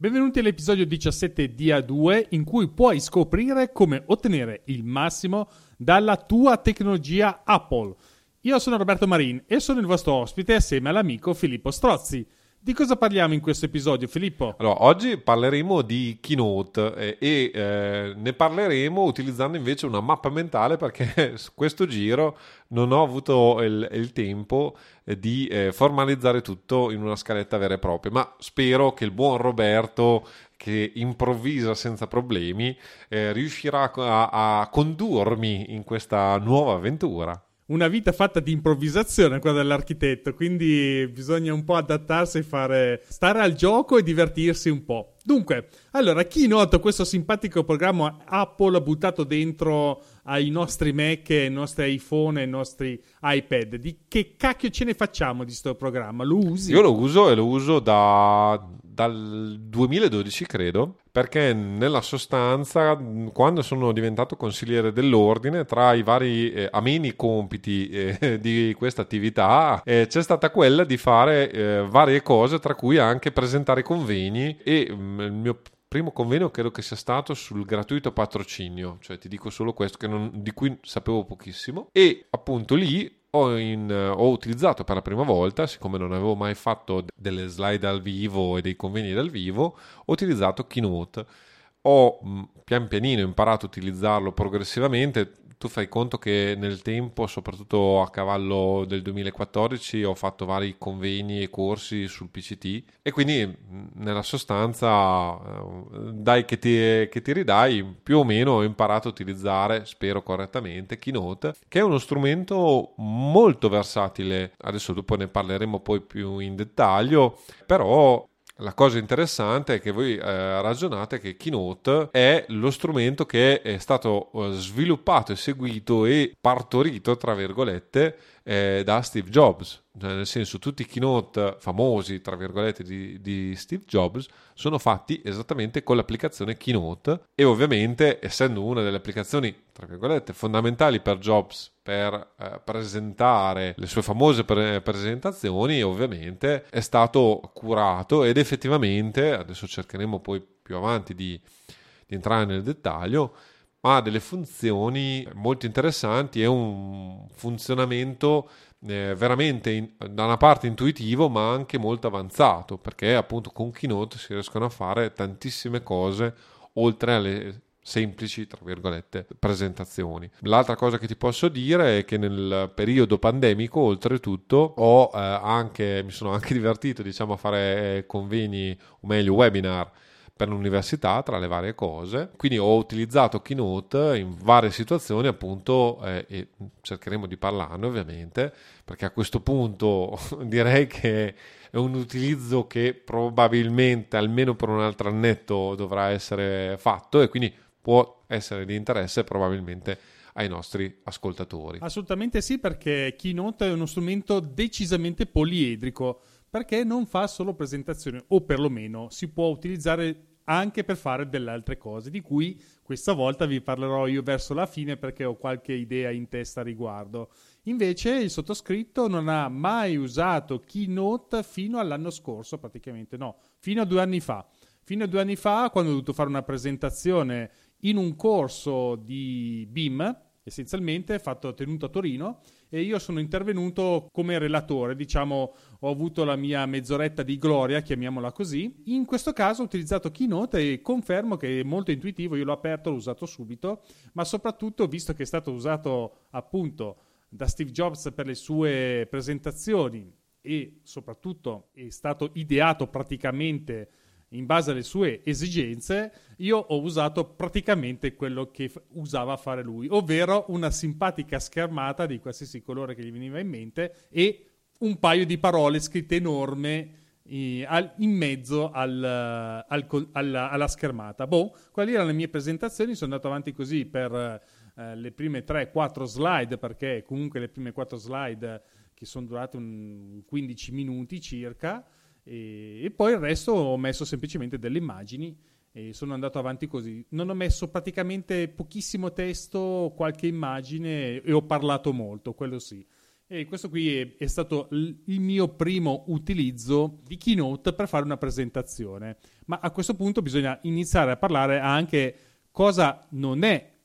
Benvenuti all'episodio 17 di A2 in cui puoi scoprire come ottenere il massimo dalla tua tecnologia Apple. Io sono Roberto Marin e sono il vostro ospite assieme all'amico Filippo Strozzi. Di cosa parliamo in questo episodio, Filippo? Allora, oggi parleremo di Keynote eh, e eh, ne parleremo utilizzando invece una mappa mentale perché su questo giro non ho avuto il, il tempo eh, di eh, formalizzare tutto in una scaletta vera e propria, ma spero che il buon Roberto che improvvisa senza problemi eh, riuscirà a, a condurmi in questa nuova avventura una vita fatta di improvvisazione, quella dell'architetto, quindi bisogna un po' adattarsi e fare stare al gioco e divertirsi un po'. Dunque, allora, chi nota questo simpatico programma Apple buttato dentro ai nostri Mac, ai nostri iPhone, ai nostri iPad? Di che cacchio ce ne facciamo di questo programma? Lo usi? Io lo uso e lo uso da dal 2012 credo, perché nella sostanza quando sono diventato consigliere dell'ordine tra i vari eh, ameni compiti eh, di questa attività eh, c'è stata quella di fare eh, varie cose tra cui anche presentare convegni e mh, mm, il mio primo convegno credo che sia stato sul gratuito patrocinio, cioè ti dico solo questo non, di cui sapevo pochissimo e appunto lì ho, in, ho, utilizzato per la prima volta, siccome non avevo mai fatto delle slide dal vivo e dei convegni dal vivo, ho utilizzato Keynote. Ho pian pianino imparato a utilizzarlo progressivamente, tu fai conto che nel tempo, soprattutto a cavallo del 2014, ho fatto vari convegni e corsi sul PCT e quindi nella sostanza, eh, dai che ti, che ti ridai, più o meno ho imparato a utilizzare, spero correttamente, Keynote, che è uno strumento molto versatile. Adesso dopo ne parleremo poi più in dettaglio, però la cosa interessante è che voi eh, ragionate che Keynote è lo strumento che è stato eh, sviluppato, seguito e partorito, tra virgolette, eh, da Steve Jobs. Cioè, nel senso, tutti i keynote famosi, tra virgolette, di, di, Steve Jobs sono fatti esattamente con l'applicazione Keynote e ovviamente, essendo una delle applicazioni, tra virgolette, fondamentali per Jobs per eh, presentare le sue famose pre- presentazioni, ovviamente è stato curato ed effettivamente, adesso cercheremo poi più avanti di, di entrare nel dettaglio, ha delle funzioni molto interessanti e un funzionamento eh, veramente in, da una parte intuitivo ma anche molto avanzato perché appunto con Keynote si riescono a fare tantissime cose oltre alle semplici, tra virgolette, presentazioni. L'altra cosa che ti posso dire è che nel periodo pandemico, oltretutto, ho eh, anche, mi sono anche divertito, diciamo, a fare convegni, o meglio, webinar per l'università tra le varie cose. Quindi ho utilizzato Keynote in varie situazioni, appunto, eh, e cercheremo di parlarne ovviamente, perché a questo punto direi che è un utilizzo che probabilmente almeno per un altro annetto dovrà essere fatto e quindi può essere di interesse probabilmente ai nostri ascoltatori. Assolutamente sì, perché Keynote è uno strumento decisamente poliedrico perché non fa solo presentazioni o perlomeno si può utilizzare anche per fare delle altre cose, di cui questa volta vi parlerò io verso la fine perché ho qualche idea in testa a riguardo. Invece il sottoscritto non ha mai usato Keynote fino all'anno scorso, praticamente no, fino a due anni fa. Fino a due anni fa, quando ho dovuto fare una presentazione in un corso di BIM, essenzialmente fatto, tenuto a Torino, e io sono intervenuto come relatore, diciamo ho avuto la mia mezz'oretta di gloria, chiamiamola così. In questo caso ho utilizzato Keynote e confermo che è molto intuitivo, io l'ho aperto, l'ho usato subito, ma soprattutto visto che è stato usato appunto da Steve Jobs per le sue presentazioni e soprattutto è stato ideato praticamente in base alle sue esigenze, io ho usato praticamente quello che f- usava fare lui, ovvero una simpatica schermata di qualsiasi colore che gli veniva in mente e un paio di parole scritte enorme eh, al, in mezzo al, al, alla, alla, schermata. Boh, quali erano le mie presentazioni? Sono andato avanti così per eh, le prime 3-4 slide, perché comunque le prime 4 slide che sono durate un 15 minuti circa e, e poi il resto ho messo semplicemente delle immagini e sono andato avanti così. Non ho messo praticamente pochissimo testo, qualche immagine e ho parlato molto, quello sì. E questo qui è, è stato l- il mio primo utilizzo di Keynote per fare una presentazione. Ma a questo punto bisogna iniziare a parlare anche cosa non è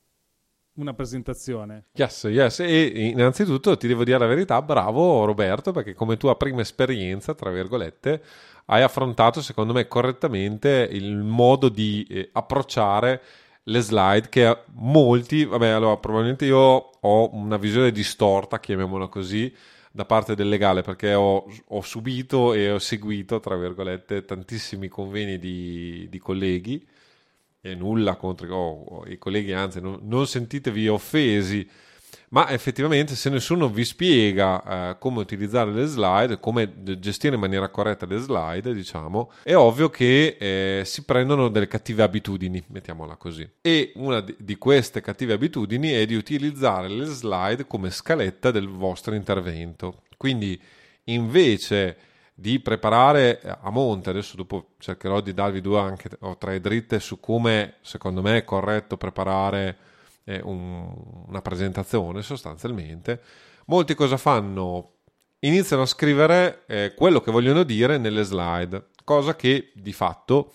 una presentazione. Yes, yes. E innanzitutto ti devo dire la verità, bravo Roberto, perché come tua prima esperienza, tra virgolette, hai affrontato secondo me correttamente il modo di eh, approcciare le slide che molti, vabbè, allora probabilmente io ho una visione distorta, chiamiamola così, da parte del legale perché ho, ho subito e ho seguito, tra virgolette, tantissimi conveni di, di colleghi e nulla contro oh, i colleghi, anzi non, non, sentitevi offesi, ma effettivamente se nessuno vi spiega eh, come utilizzare le slide, come gestire in maniera corretta le slide, diciamo, è ovvio che eh, si prendono delle cattive abitudini, mettiamola così. E una di, queste cattive abitudini è di utilizzare le slide come scaletta del vostro intervento. Quindi invece di preparare a monte. Adesso dopo cercherò di darvi due anche o tre dritte su come secondo me è corretto preparare eh, un, una presentazione sostanzialmente. Molti cosa fanno? Iniziano a scrivere eh, quello che vogliono dire nelle slide, cosa che di fatto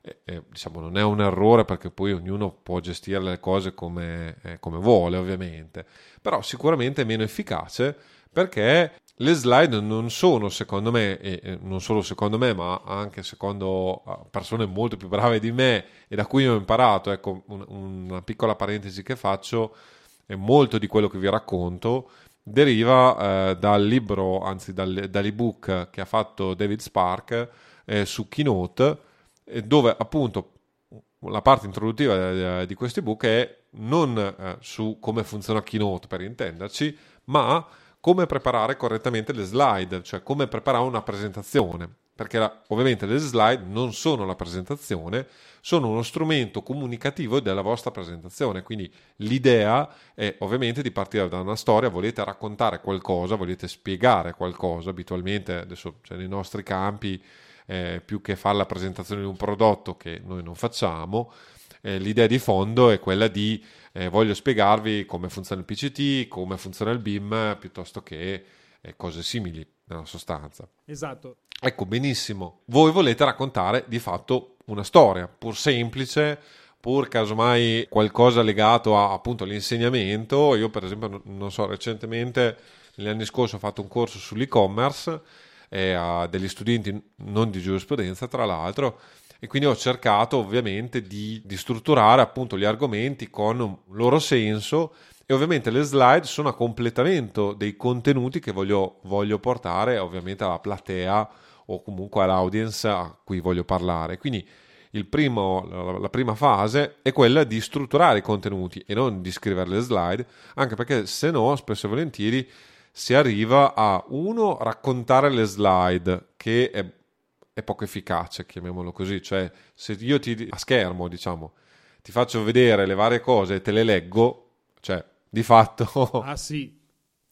eh, eh diciamo, non è un errore perché poi ognuno può gestire le cose come, eh, come vuole ovviamente, però sicuramente è meno efficace perché le slide non sono, secondo me, e non solo secondo me, ma anche secondo ah, persone molto più brave di me e da cui ho imparato, ecco, una piccola parentesi che faccio, è molto di quello che vi racconto deriva eh, dal libro, anzi dal, dall'ebook che ha fatto David Spark eh, su Keynote, eh, dove appunto la parte introduttiva di questo ebook è non eh, su come funziona Keynote per intenderci, ma come preparare correttamente le slide, cioè come preparare una presentazione, perché la, ovviamente le slide non sono la presentazione, sono uno strumento comunicativo della vostra presentazione, quindi l'idea è ovviamente di partire da una storia, volete raccontare qualcosa, volete spiegare qualcosa, abitualmente adesso cioè, nei nostri campi eh, più che fare la presentazione di un prodotto che noi non facciamo, eh, l'idea di fondo è quella di eh, voglio spiegarvi come funziona il PCT, come funziona il BIM, piuttosto che eh, cose simili nella sostanza. Esatto. Ecco, benissimo. Voi volete raccontare di fatto una storia, pur semplice, pur casomai qualcosa legato a, appunto all'insegnamento. Io, per esempio, non so, recentemente, negli anni scorsi ho fatto un corso sull'e-commerce eh, a degli studenti non di giurisprudenza, tra l'altro, e quindi ho cercato ovviamente di, di strutturare appunto gli argomenti con loro senso e ovviamente le slide sono a completamento dei contenuti che voglio, voglio portare ovviamente alla platea o comunque all'audience a cui voglio parlare. Quindi primo, la, prima fase è quella di strutturare i contenuti e non di scrivere le slide, anche perché se no, spesso e volentieri si arriva a uno raccontare le slide, che è è poco efficace, chiamiamolo così, cioè se io ti a schermo, diciamo, ti faccio vedere le varie cose e te le leggo, cioè di fatto Ah sì.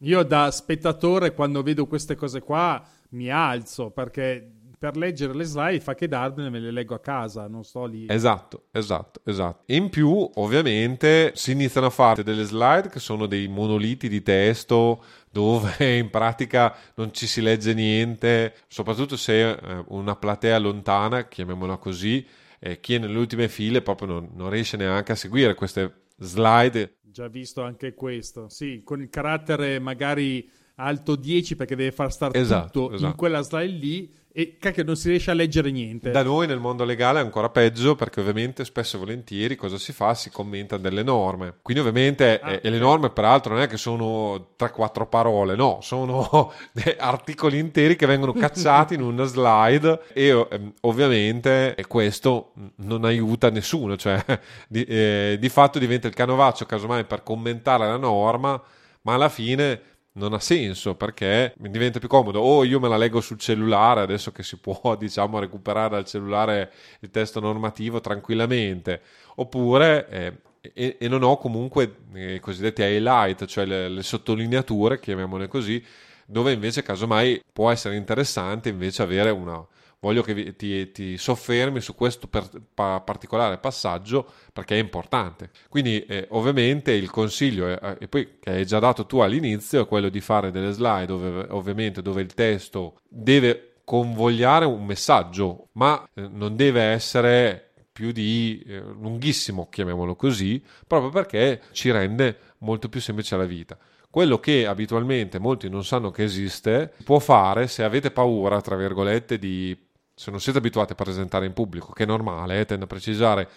Io da spettatore quando vedo queste cose qua mi alzo perché per leggere le slide fa che darmene me le leggo a casa, non sto lì. Esatto, esatto, esatto. In più, ovviamente, si iniziano a fare delle slide che sono dei monoliti di testo dove in pratica non ci si legge niente, soprattutto se eh, una platea lontana, chiamiamola così, eh, chi è nelle ultime file proprio non, non riesce neanche a seguire queste slide. Già visto anche questo, sì, con il carattere magari alto 10 perché deve far stare esatto, tutto esatto. in quella slide lì e cacchio non si riesce a leggere niente. Da noi nel mondo legale è ancora peggio perché ovviamente spesso e volentieri cosa si fa? Si commenta delle norme. Quindi ovviamente ah, e, e le norme peraltro non è che sono 3-4 parole, no, sono articoli interi che vengono cacciati in una slide e ehm, ovviamente questo non aiuta nessuno, cioè di, eh, di fatto diventa il canovaccio casomai per commentare la norma, ma alla fine non ha senso perché mi diventa più comodo. O io me la leggo sul cellulare adesso che si può diciamo recuperare dal cellulare il testo normativo tranquillamente. Oppure eh, e, e, non ho comunque eh, i cosiddetti highlight cioè le, le sottolineature chiamiamole così dove invece casomai può essere interessante invece avere una, voglio che ti, ti, soffermi su questo per, pa, particolare passaggio perché è importante. Quindi eh, ovviamente il consiglio, è, e poi che hai già dato tu all'inizio, è quello di fare delle slide dove, ovviamente dove il testo deve convogliare un messaggio, ma eh, non deve essere più di eh, lunghissimo, chiamiamolo così, proprio perché ci rende molto più semplice la vita. Quello che abitualmente molti non sanno che esiste, può fare se avete paura, tra virgolette, di se non siete abituati a presentare in pubblico, che è normale, eh, tendo a precisare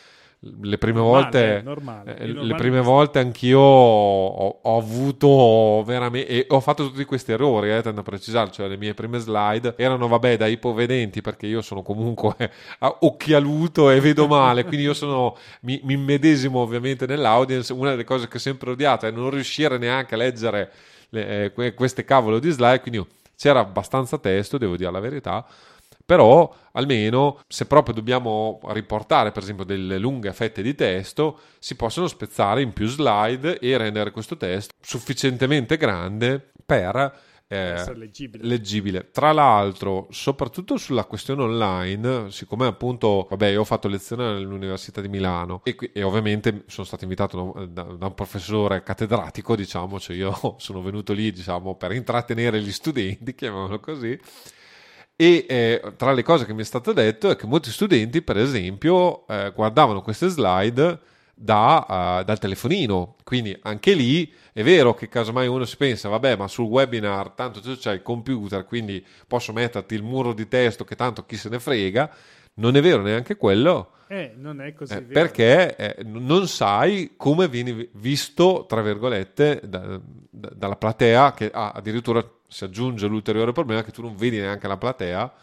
le prime normale, volte, normale, eh, le prime volte anch'io ho, ho, avuto veramente e ho fatto tutti questi errori, eh, tendo a precisare, cioè le mie prime slide erano vabbè da ipovedenti perché io sono comunque occhialuto e vedo male, quindi io sono mi, mi immedesimo ovviamente nell'audience, una delle cose che ho sempre odiato è non riuscire neanche a leggere le, eh, queste cavolo di slide, quindi c'era abbastanza testo, devo dire la verità però almeno se proprio dobbiamo riportare per esempio delle lunghe fette di testo si possono spezzare in più slide e rendere questo testo sufficientemente grande per eh, leggibile. leggibile. Tra l'altro, soprattutto sulla questione online, siccome appunto, vabbè, io ho fatto lezione all'Università di Milano e, e ovviamente sono stato invitato da, da, un professore cattedratico, diciamo, cioè io sono venuto lì, diciamo, per intrattenere gli studenti, chiamiamolo così. E eh, tra le cose che mi è stato detto è che molti studenti, per esempio, eh, guardavano queste slide da, uh, dal telefonino. Quindi anche lì è vero che casomai uno si pensa, vabbè, ma sul webinar tanto c'hai il computer, quindi posso metterti il muro di testo che tanto chi se ne frega. Non è vero neanche quello. Eh, non è così eh, Perché eh, non sai come vieni visto, tra virgolette, da, da, dalla platea che ah, addirittura si aggiunge l'ulteriore problema che tu non vedi neanche la platea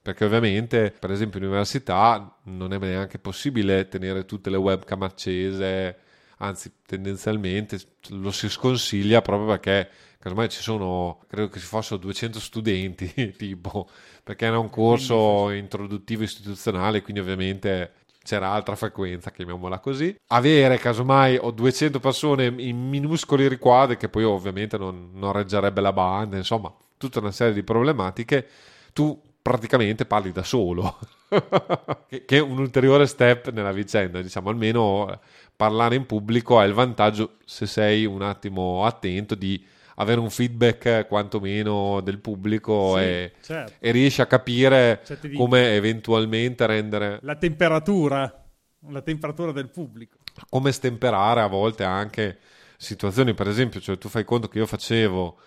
perché ovviamente per esempio in università non è neanche possibile tenere tutte le webcam accese anzi tendenzialmente lo si sconsiglia proprio perché casomai ci sono credo che ci fossero 200 studenti tipo perché era un corso introduttivo istituzionale quindi ovviamente c'era altra frequenza, chiamiamola così. Avere casomai o 200 persone in minuscoli riquadri, che poi ovviamente non, non reggerebbe la banda, insomma, tutta una serie di problematiche. Tu praticamente parli da solo, che è un ulteriore step nella vicenda, diciamo, almeno eh, parlare in pubblico ha il vantaggio, se sei un attimo attento, di avere un feedback quantomeno del pubblico sì, e, certo. e, riesci a capire certo come eventualmente rendere la temperatura, la temperatura del pubblico. Come stemperare a volte anche situazioni, per esempio, cioè tu fai conto che io facevo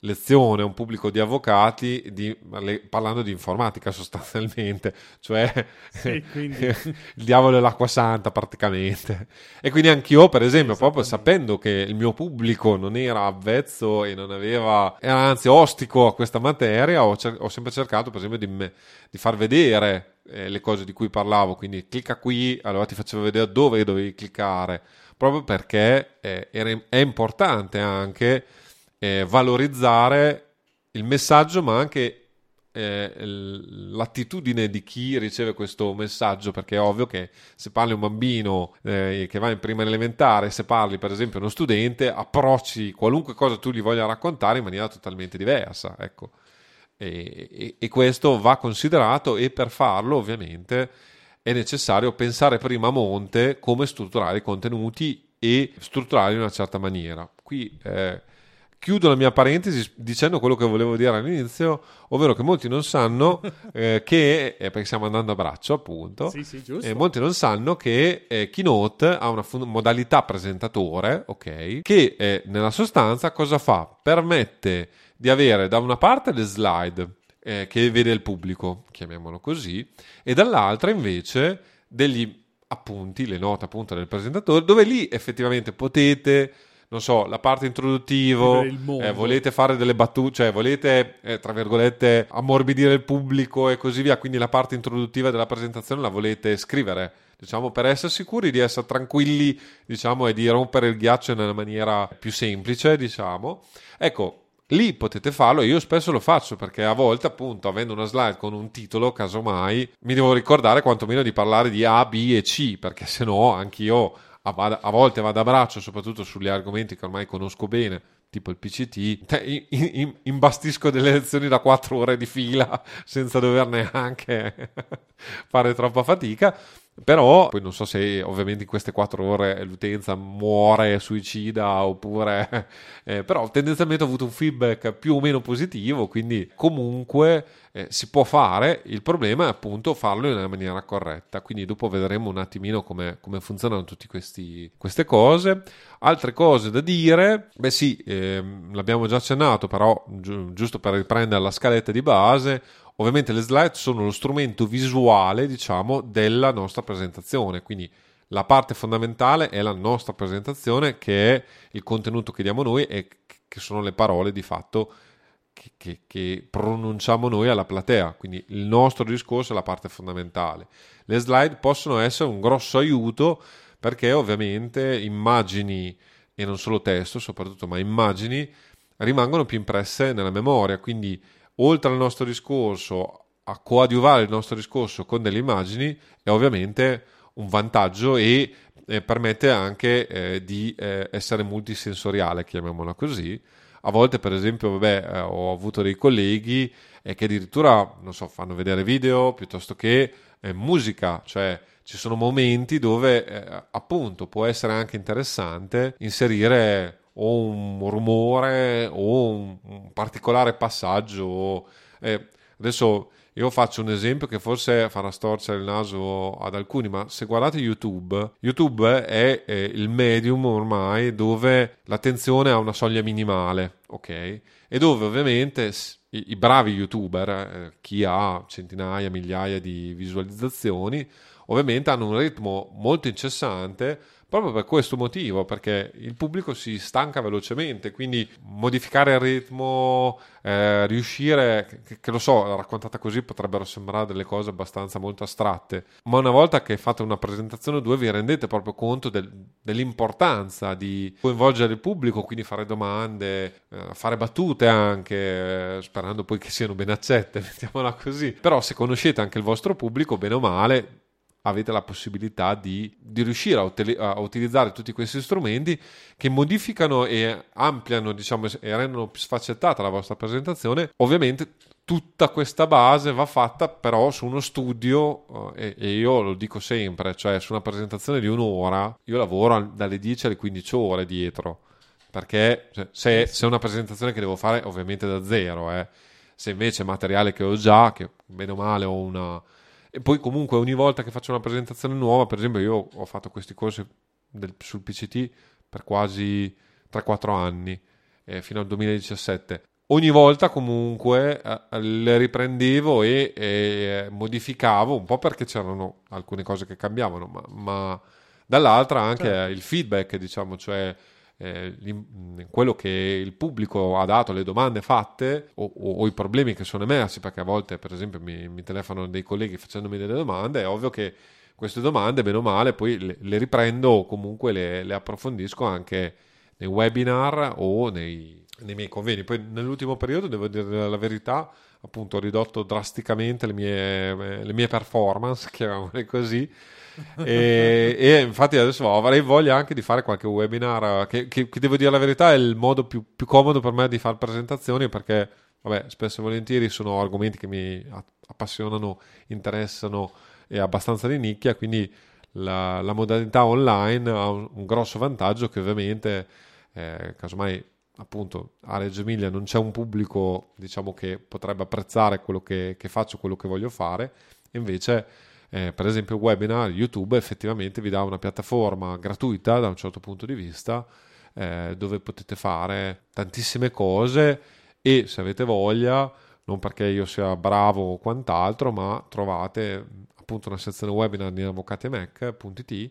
lezione a un pubblico di avvocati di, parlando di informatica sostanzialmente, cioè sì, il diavolo e l'acqua santa praticamente. E quindi anch'io, per esempio, proprio sapendo che il mio pubblico non era avvezzo e non aveva, era anzi ostico a questa materia, ho, cer- ho sempre cercato, per esempio, di, me, di far vedere eh, le cose di cui parlavo, quindi clicca qui, allora ti facevo vedere dove dovevi cliccare, proprio perché eh, era, è importante anche eh, valorizzare il messaggio, ma anche eh, l'attitudine di chi riceve questo messaggio, perché è ovvio che se parli a un bambino eh, che va in prima elementare, se parli per esempio a uno studente, approcci qualunque cosa tu gli voglia raccontare in maniera totalmente diversa. Ecco. E, e, e questo va considerato e per farlo ovviamente è necessario pensare prima a monte come strutturare i contenuti e strutturarli in una certa maniera. Qui eh, Chiudo la mia parentesi dicendo quello che volevo dire all'inizio, ovvero che molti non sanno eh, che, eh, perché stiamo andando a braccio appunto, sì, sì, eh, molti non sanno che eh, Keynote ha una fun- modalità presentatore, ok, che eh, nella sostanza cosa fa? Permette di avere da una parte le slide eh, che vede il pubblico, chiamiamolo così, e dall'altra invece degli appunti, le note appunto del presentatore, dove lì effettivamente potete non so, la parte introduttiva, eh, volete fare delle battute, cioè volete, eh, tra virgolette, ammorbidire il pubblico e così via, quindi la parte introduttiva della presentazione la volete scrivere, diciamo, per essere sicuri di essere tranquilli, diciamo, e di rompere il ghiaccio nella maniera più semplice, diciamo. Ecco, lì potete farlo io spesso lo faccio perché a volte appunto avendo una slide con un titolo casomai mi devo ricordare quantomeno di parlare di A, B e C perché se no anch'io a, volte vado a braccio, soprattutto sugli argomenti che ormai conosco bene, tipo il PCT, imbastisco delle lezioni da 4 ore di fila senza dover neanche fare troppa fatica. Però poi non so se ovviamente in queste quattro ore l'utenza muore suicida oppure... Eh, però tendenzialmente ho avuto un feedback più o meno positivo, quindi comunque eh, si può fare, il problema è appunto farlo in una maniera corretta, quindi dopo vedremo un attimino come, come funzionano tutte queste cose. Altre cose da dire, beh sì, eh, l'abbiamo già accennato, però gi- giusto per riprendere la scaletta di base, Ovviamente le slide sono lo strumento visuale, diciamo, della nostra presentazione, quindi la parte fondamentale è la nostra presentazione, che è il contenuto che diamo noi e che sono le parole di fatto che, che, che pronunciamo noi alla platea. Quindi il nostro discorso è la parte fondamentale. Le slide possono essere un grosso aiuto perché ovviamente immagini e non solo testo, soprattutto, ma immagini rimangono più impresse nella memoria. Quindi oltre al nostro discorso, a coadiuvare il nostro discorso con delle immagini è ovviamente un vantaggio e eh, permette anche eh, di eh, essere multisensoriale, chiamiamola così. A volte, per esempio, vabbè, eh, ho avuto dei colleghi eh, che addirittura, non so, fanno vedere video piuttosto che eh, musica, cioè ci sono momenti dove appunto può essere anche interessante inserire o un rumore o un, particolare passaggio. Eh, adesso io faccio un esempio che forse farà storcere il naso ad alcuni, ma se guardate YouTube, YouTube è, è il medium ormai dove l'attenzione ha una soglia minimale, ok? E dove ovviamente i, i bravi YouTuber, eh, chi ha centinaia, migliaia di visualizzazioni, ovviamente hanno un ritmo molto incessante proprio per questo motivo, perché il pubblico si stanca velocemente, quindi modificare il ritmo, eh, riuscire, che, che, lo so, raccontata così potrebbero sembrare delle cose abbastanza molto astratte, ma una volta che fate una presentazione o due vi rendete proprio conto del, dell'importanza di coinvolgere il pubblico, quindi fare domande, eh, fare battute anche, eh, sperando poi che siano ben accette, mettiamola così. Però se conoscete anche il vostro pubblico, bene o male, avete la possibilità di, di riuscire a, util- a, utilizzare tutti questi strumenti che modificano e ampliano diciamo, e rendono più sfaccettata la vostra presentazione. Ovviamente tutta questa base va fatta però su uno studio eh, e, e, io lo dico sempre, cioè su una presentazione di un'ora io lavoro dalle 10 alle 15 ore dietro perché cioè, se, se, è una presentazione che devo fare ovviamente da zero, eh. se invece è materiale che ho già, che bene o male ho una e poi comunque ogni volta che faccio una presentazione nuova, per esempio io ho fatto questi corsi del, sul PCT per quasi 3-4 anni, eh, fino al 2017. Ogni volta comunque eh, le riprendevo e, e, modificavo un po' perché c'erano alcune cose che cambiavano, ma, ma dall'altra anche certo. il feedback, diciamo, cioè eh, quello che il pubblico ha dato, le domande fatte o, o, o, i problemi che sono emersi, perché a volte per esempio mi, mi telefonano dei colleghi facendomi delle domande, è ovvio che queste domande, bene o male, poi le, le riprendo o comunque le, le, approfondisco anche nei webinar o nei, nei miei conveni. Poi nell'ultimo periodo, devo dire la verità, appunto ridotto drasticamente le mie, le mie performance, chiamiamole così, e, e, infatti adesso avrei voglia anche di fare qualche webinar che, che, che, devo dire la verità è il modo più, più comodo per me di fare presentazioni perché vabbè, spesso e volentieri sono argomenti che mi appassionano, interessano e abbastanza di nicchia, quindi la, la modalità online ha un, un, grosso vantaggio che ovviamente eh, casomai appunto a Reggio Emilia non c'è un pubblico diciamo che potrebbe apprezzare quello che, che faccio, quello che voglio fare, invece eh, per esempio webinar, YouTube effettivamente vi dà una piattaforma gratuita da un certo punto di vista eh, dove potete fare tantissime cose e se avete voglia, non perché io sia bravo o quant'altro, ma trovate appunto una sezione webinar di avvocatiemac.it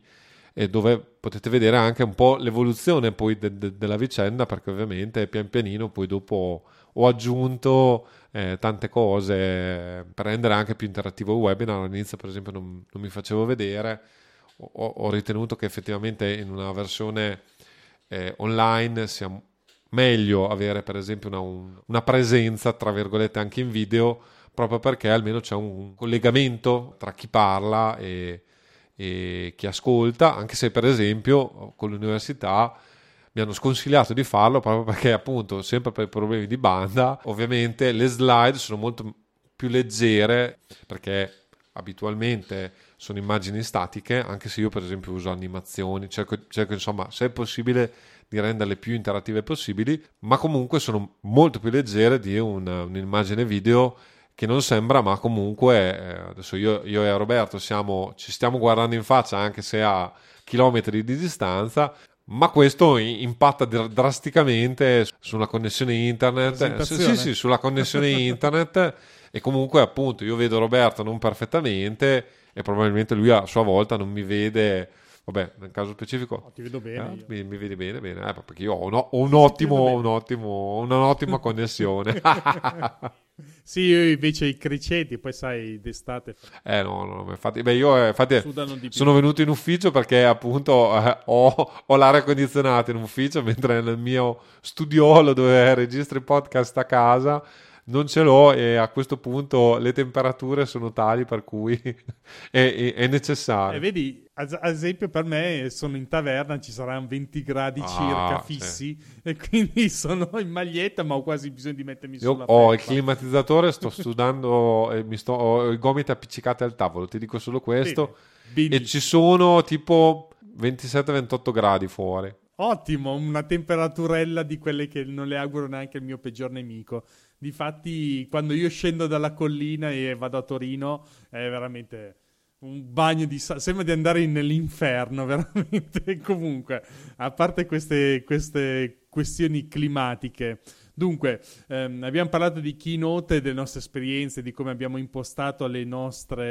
e dove potete vedere anche un po' l'evoluzione poi de- de- della vicenda perché ovviamente pian pianino poi dopo ho aggiunto eh, tante cose per rendere anche più interattivo il webinar. All'inizio, per esempio, non, non mi facevo vedere. Ho, ho, ritenuto che effettivamente in una versione eh, online sia meglio avere, per esempio, una, un, una presenza, tra virgolette, anche in video, proprio perché almeno c'è un collegamento tra chi parla e, e chi ascolta, anche se, per esempio, con l'università mi hanno sconsigliato di farlo proprio perché appunto sempre per problemi di banda ovviamente le slide sono molto più leggere perché abitualmente sono immagini statiche anche se io per esempio uso animazioni cerco, cerco insomma se è possibile di renderle più interattive possibili ma comunque sono molto più leggere di una, un'immagine video che non sembra, ma comunque eh, adesso io, io, e Roberto siamo, ci stiamo guardando in faccia anche se a chilometri di distanza, ma questo impatta drasticamente sulla connessione internet. Sì, sì, sulla connessione internet. E comunque appunto io vedo Roberto non perfettamente e probabilmente lui a sua volta non mi vede. Vabbè nel caso specifico no, ti vedo bene eh, mi, mi, vedi bene bene. Eh, perché io ho, un, ho un ottimo, un ottimo, un'ottima connessione sì, io invece i criceti, poi sai, d'estate. Eh no, no, infatti, beh, io eh, infatti sono venuto in ufficio perché appunto eh, ho, ho, l'aria condizionata in ufficio, mentre nel mio studiolo dove registro i podcast a casa non ce l'ho e a questo punto le temperature sono tali per cui è, è, è necessario. E vedi, ad esempio per me sono in taverna, ci saranno 20 gradi ah, circa fissi sì. e quindi sono in maglietta ma ho quasi bisogno di mettermi Io sulla ho il climatizzatore, sto sudando e mi sto, ho i gomiti appiccicati al tavolo, ti dico solo questo. Bene, e ci sono tipo 27-28 gradi fuori. Ottimo, una temperaturella di quelle che non le auguro neanche al mio peggior nemico. Difatti, quando io scendo dalla collina e vado a Torino, è veramente un bagno di sale. Sembra di andare nell'inferno, veramente. Comunque, a parte queste, queste questioni climatiche. Dunque, ehm, abbiamo parlato di keynote, delle nostre esperienze, di come abbiamo impostato le nostre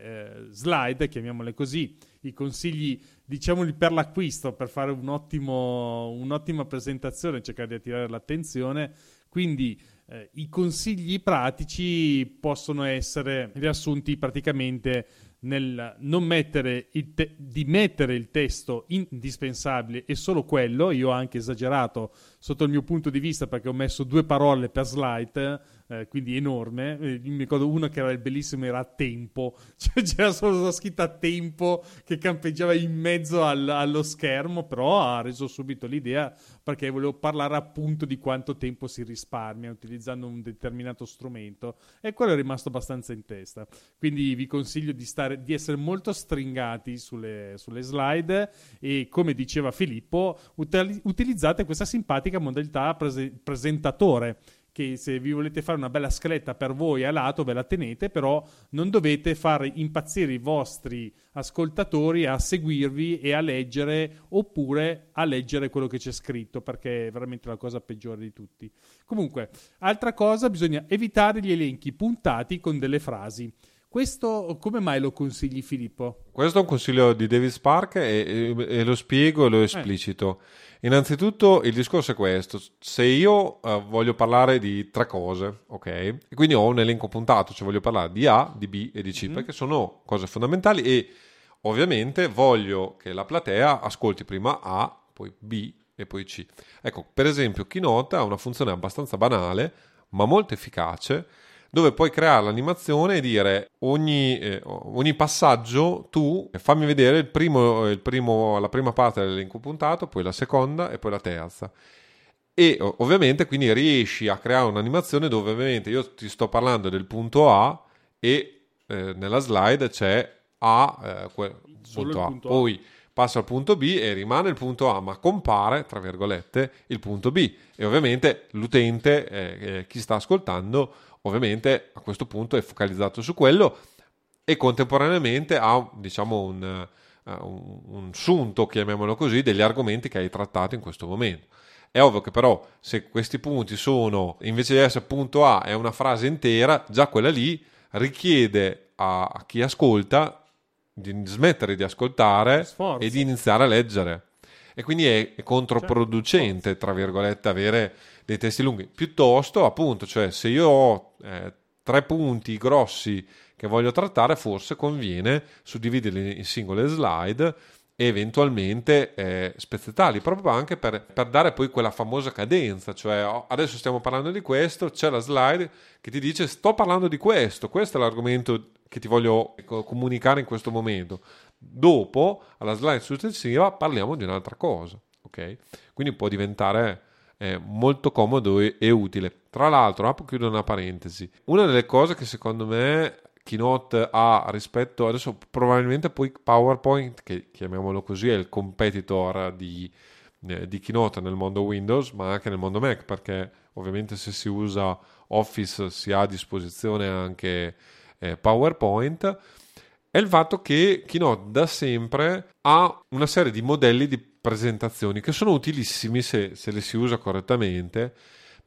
eh, slide, chiamiamole così, i consigli, diciamoli per l'acquisto, per fare un ottimo, un'ottima presentazione, cercare di attirare l'attenzione. Quindi eh, i consigli pratici possono essere riassunti praticamente nel non mettere te- di mettere il testo indispensabile e solo quello, io ho anche esagerato sotto il mio punto di vista perché ho messo due parole per slide, eh, quindi enorme. Eh, mi ricordo uno che era il bellissimo, era tempo, cioè, c'era solo la scritta tempo che campeggiava in mezzo al, allo schermo, però ha reso subito l'idea perché volevo parlare appunto di quanto tempo si risparmia utilizzando un determinato strumento e quello è rimasto abbastanza in testa. Quindi vi consiglio di, stare, di essere molto stringati sulle, sulle slide e come diceva Filippo, util- utilizzate questa simpatica modalità prese- presentatore che se vi volete fare una bella scaletta per voi a lato ve la tenete, però non dovete far impazzire i vostri ascoltatori a seguirvi e a leggere oppure a leggere quello che c'è scritto, perché è veramente la cosa peggiore di tutti. Comunque, altra cosa, bisogna evitare gli elenchi puntati con delle frasi. Questo come mai lo consigli Filippo? Questo è un consiglio di David Spark e, e, e lo spiego e lo esplicito. Eh. Innanzitutto il discorso è questo, se io uh, voglio parlare di tre cose, ok? E quindi ho un elenco puntato, cioè voglio parlare di A, di B e di C, mm-hmm. perché sono cose fondamentali e ovviamente voglio che la platea ascolti prima A, poi B e poi C. Ecco, per esempio Keynote ha una funzione abbastanza banale, ma molto efficace, dove puoi creare l'animazione e dire ogni, eh, ogni passaggio tu fammi vedere il primo, il primo, la prima parte dell'elenco puntato, poi la seconda e poi la terza. E ovviamente quindi riesci a creare un'animazione dove ovviamente io ti sto parlando del punto A e eh, nella slide c'è A, eh, que- punto A. Punto poi A. passa al punto B e rimane il punto A, ma compare, tra virgolette, il punto B. E ovviamente l'utente, eh, eh chi sta ascoltando, ovviamente a questo punto è focalizzato su quello e contemporaneamente ha diciamo un, uh, un, un sunto, chiamiamolo così, degli argomenti che hai trattato in questo momento. È ovvio che però se questi punti sono, invece di essere punto A, è una frase intera, già quella lì richiede a, a chi ascolta di smettere di ascoltare Sforzo. e di iniziare a leggere. E quindi è, è controproducente, certo. tra virgolette, avere dei testi lunghi. Piuttosto, appunto, cioè se io ho eh, tre punti grossi che voglio trattare, forse conviene suddividerli in singole slide e eventualmente eh, spezzettarli, proprio anche per, per, dare poi quella famosa cadenza, cioè oh, adesso stiamo parlando di questo, c'è la slide che ti dice sto parlando di questo, questo è l'argomento che ti voglio comunicare in questo momento. Dopo, alla slide successiva, parliamo di un'altra cosa. ok? Quindi può diventare eh, molto comodo e, e utile. Tra l'altro, chiudo una parentesi, una delle cose che secondo me Keynote ha rispetto adesso probabilmente poi PowerPoint che chiamiamolo così è il competitor di, eh, di Keynote nel mondo Windows ma anche nel mondo Mac perché ovviamente se si usa Office si ha a disposizione anche eh, PowerPoint. È il fatto che Keynote da sempre ha una serie di modelli di presentazioni che sono utilissimi se, se le si usa correttamente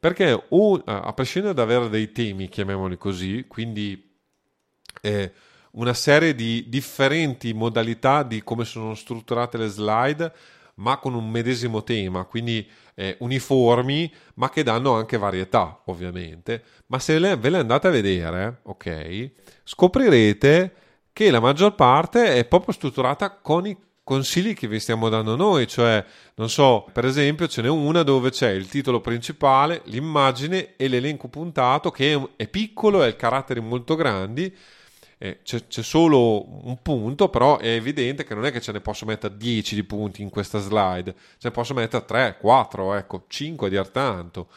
perché un, a prescindere da avere dei temi, chiamiamoli così, quindi eh, una serie di differenti modalità di come sono strutturate le slide, ma con un medesimo tema, quindi eh, uniformi, ma che danno anche varietà, ovviamente. Ma se le, ve le andate a vedere, ok, scoprirete che la maggior parte è proprio strutturata con i consigli che vi stiamo dando noi, cioè, non so, per esempio ce n'è una dove c'è il titolo principale, l'immagine e l'elenco puntato che è piccolo e ha caratteri molto grandi eh, c'è, c'è, solo un punto, però è evidente che non è che ce ne posso mettere 10 di punti in questa slide, ce ne posso mettere 3, 4, ecco, 5 a dir tanto.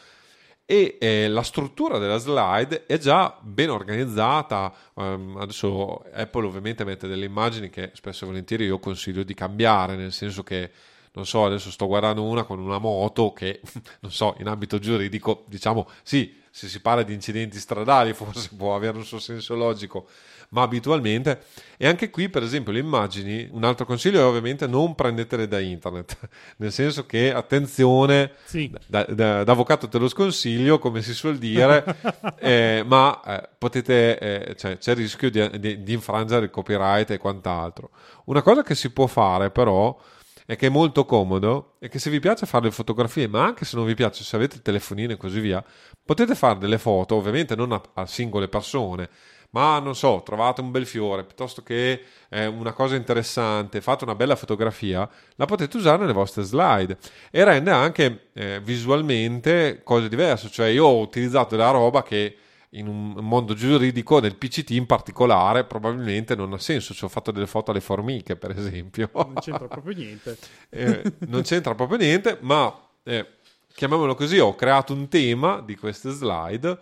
E eh, la struttura della slide è già ben organizzata. Um, adesso Apple ovviamente mette delle immagini che spesso e volentieri io consiglio di cambiare, nel senso che non so, adesso sto guardando una con una moto che, non so, in ambito giuridico, diciamo, sì, se si parla di incidenti stradali forse può avere un suo senso logico, ma abitualmente. E anche qui, per esempio, le immagini, un altro consiglio è ovviamente non prendetele da internet, nel senso che attenzione, sì. da, da, da, avvocato te lo sconsiglio, come si suol dire, eh, ma eh, potete, eh, cioè, c'è il rischio di, di, di infrangere il copyright e quant'altro. Una cosa che si può fare però è che è molto comodo e che se vi piace fare le fotografie, ma anche se non vi piace, se avete il telefonino e così via, potete fare delle foto, ovviamente non a, a singole persone, ma non so, trovate un bel fiore piuttosto che eh, una cosa interessante, fate una bella fotografia, la potete usare nelle vostre slide e rende anche eh, visualmente cose diverse. Cioè, io ho utilizzato della roba che in un mondo giuridico, nel PCT in particolare, probabilmente non ha senso. Ci ho fatto delle foto alle formiche, per esempio. Non c'entra proprio niente. eh, non c'entra proprio niente, ma eh, chiamiamolo così, ho creato un tema di queste slide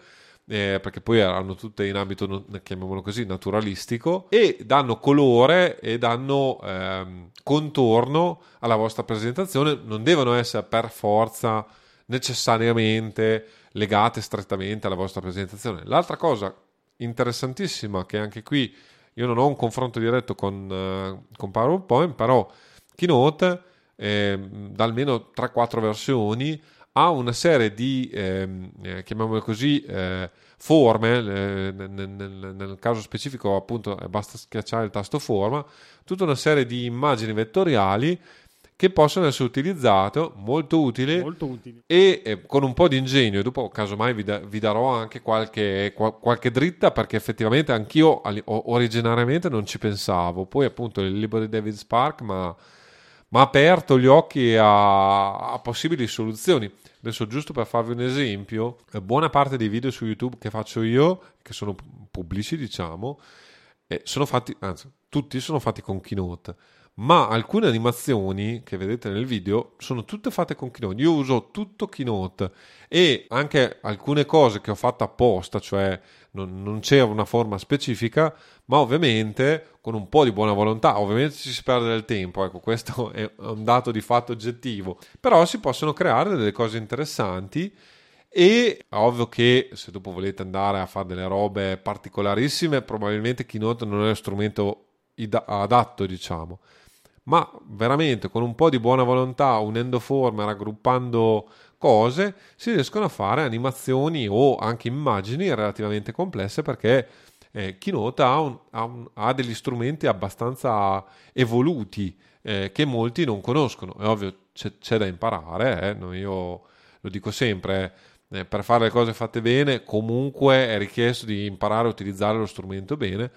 eh, perché poi erano tutte in ambito, chiamiamolo così, naturalistico, e danno colore e danno ehm, contorno alla vostra presentazione, non devono essere per forza necessariamente legate strettamente alla vostra presentazione. L'altra cosa interessantissima, che anche qui io non ho un confronto diretto con, uh, con PowerPoint, però Keynote, eh, da almeno 3-4 versioni, ha una serie di, ehm, eh, chiamiamole così, eh, forme, eh, nel, nel, nel, caso specifico appunto basta schiacciare il tasto forma, tutta una serie di immagini vettoriali che possono essere utilizzate, molto utili, molto utili. e eh, con un po' di ingegno, dopo casomai vi, da, vi darò anche qualche, qual, qualche, dritta perché effettivamente anch'io originariamente non ci pensavo, poi appunto il libro di David Spark mi ha aperto gli occhi a, a possibili soluzioni. Adesso, giusto per farvi un esempio, eh, buona parte dei video su YouTube che faccio io, che sono pubblici, diciamo, eh, sono fatti, anzi, tutti sono fatti con Keynote. Ma alcune animazioni che vedete nel video sono tutte fatte con Keynote. Io uso tutto Keynote e anche alcune cose che ho fatto apposta, cioè non, non c'era una forma specifica, ma ovviamente con un po' di buona volontà, ovviamente ci si perde del tempo, ecco, questo è un dato di fatto oggettivo, però si possono creare delle cose interessanti e ovvio che se dopo volete andare a fare delle robe particolarissime, probabilmente Keynote non è lo strumento adatto, diciamo. Ma veramente con un po' di buona volontà, unendo forme, raggruppando cose, si riescono a fare animazioni o anche immagini relativamente complesse perché eh, Keynote ha, un, ha, un, ha, degli strumenti abbastanza evoluti eh, che molti non conoscono. È ovvio, c'è, c'è da imparare, eh? io lo dico sempre, eh, per fare le cose fatte bene comunque è richiesto di imparare a utilizzare lo strumento bene,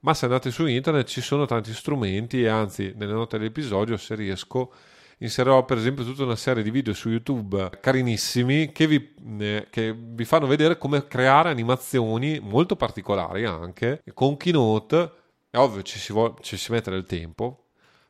ma se andate su internet ci sono tanti strumenti e anzi nelle note dell'episodio se riesco inserirò per esempio tutta una serie di video su YouTube carinissimi che vi, eh, che vi fanno vedere come creare animazioni molto particolari anche con Keynote. È ovvio ci si, vuole, ci si mette del tempo,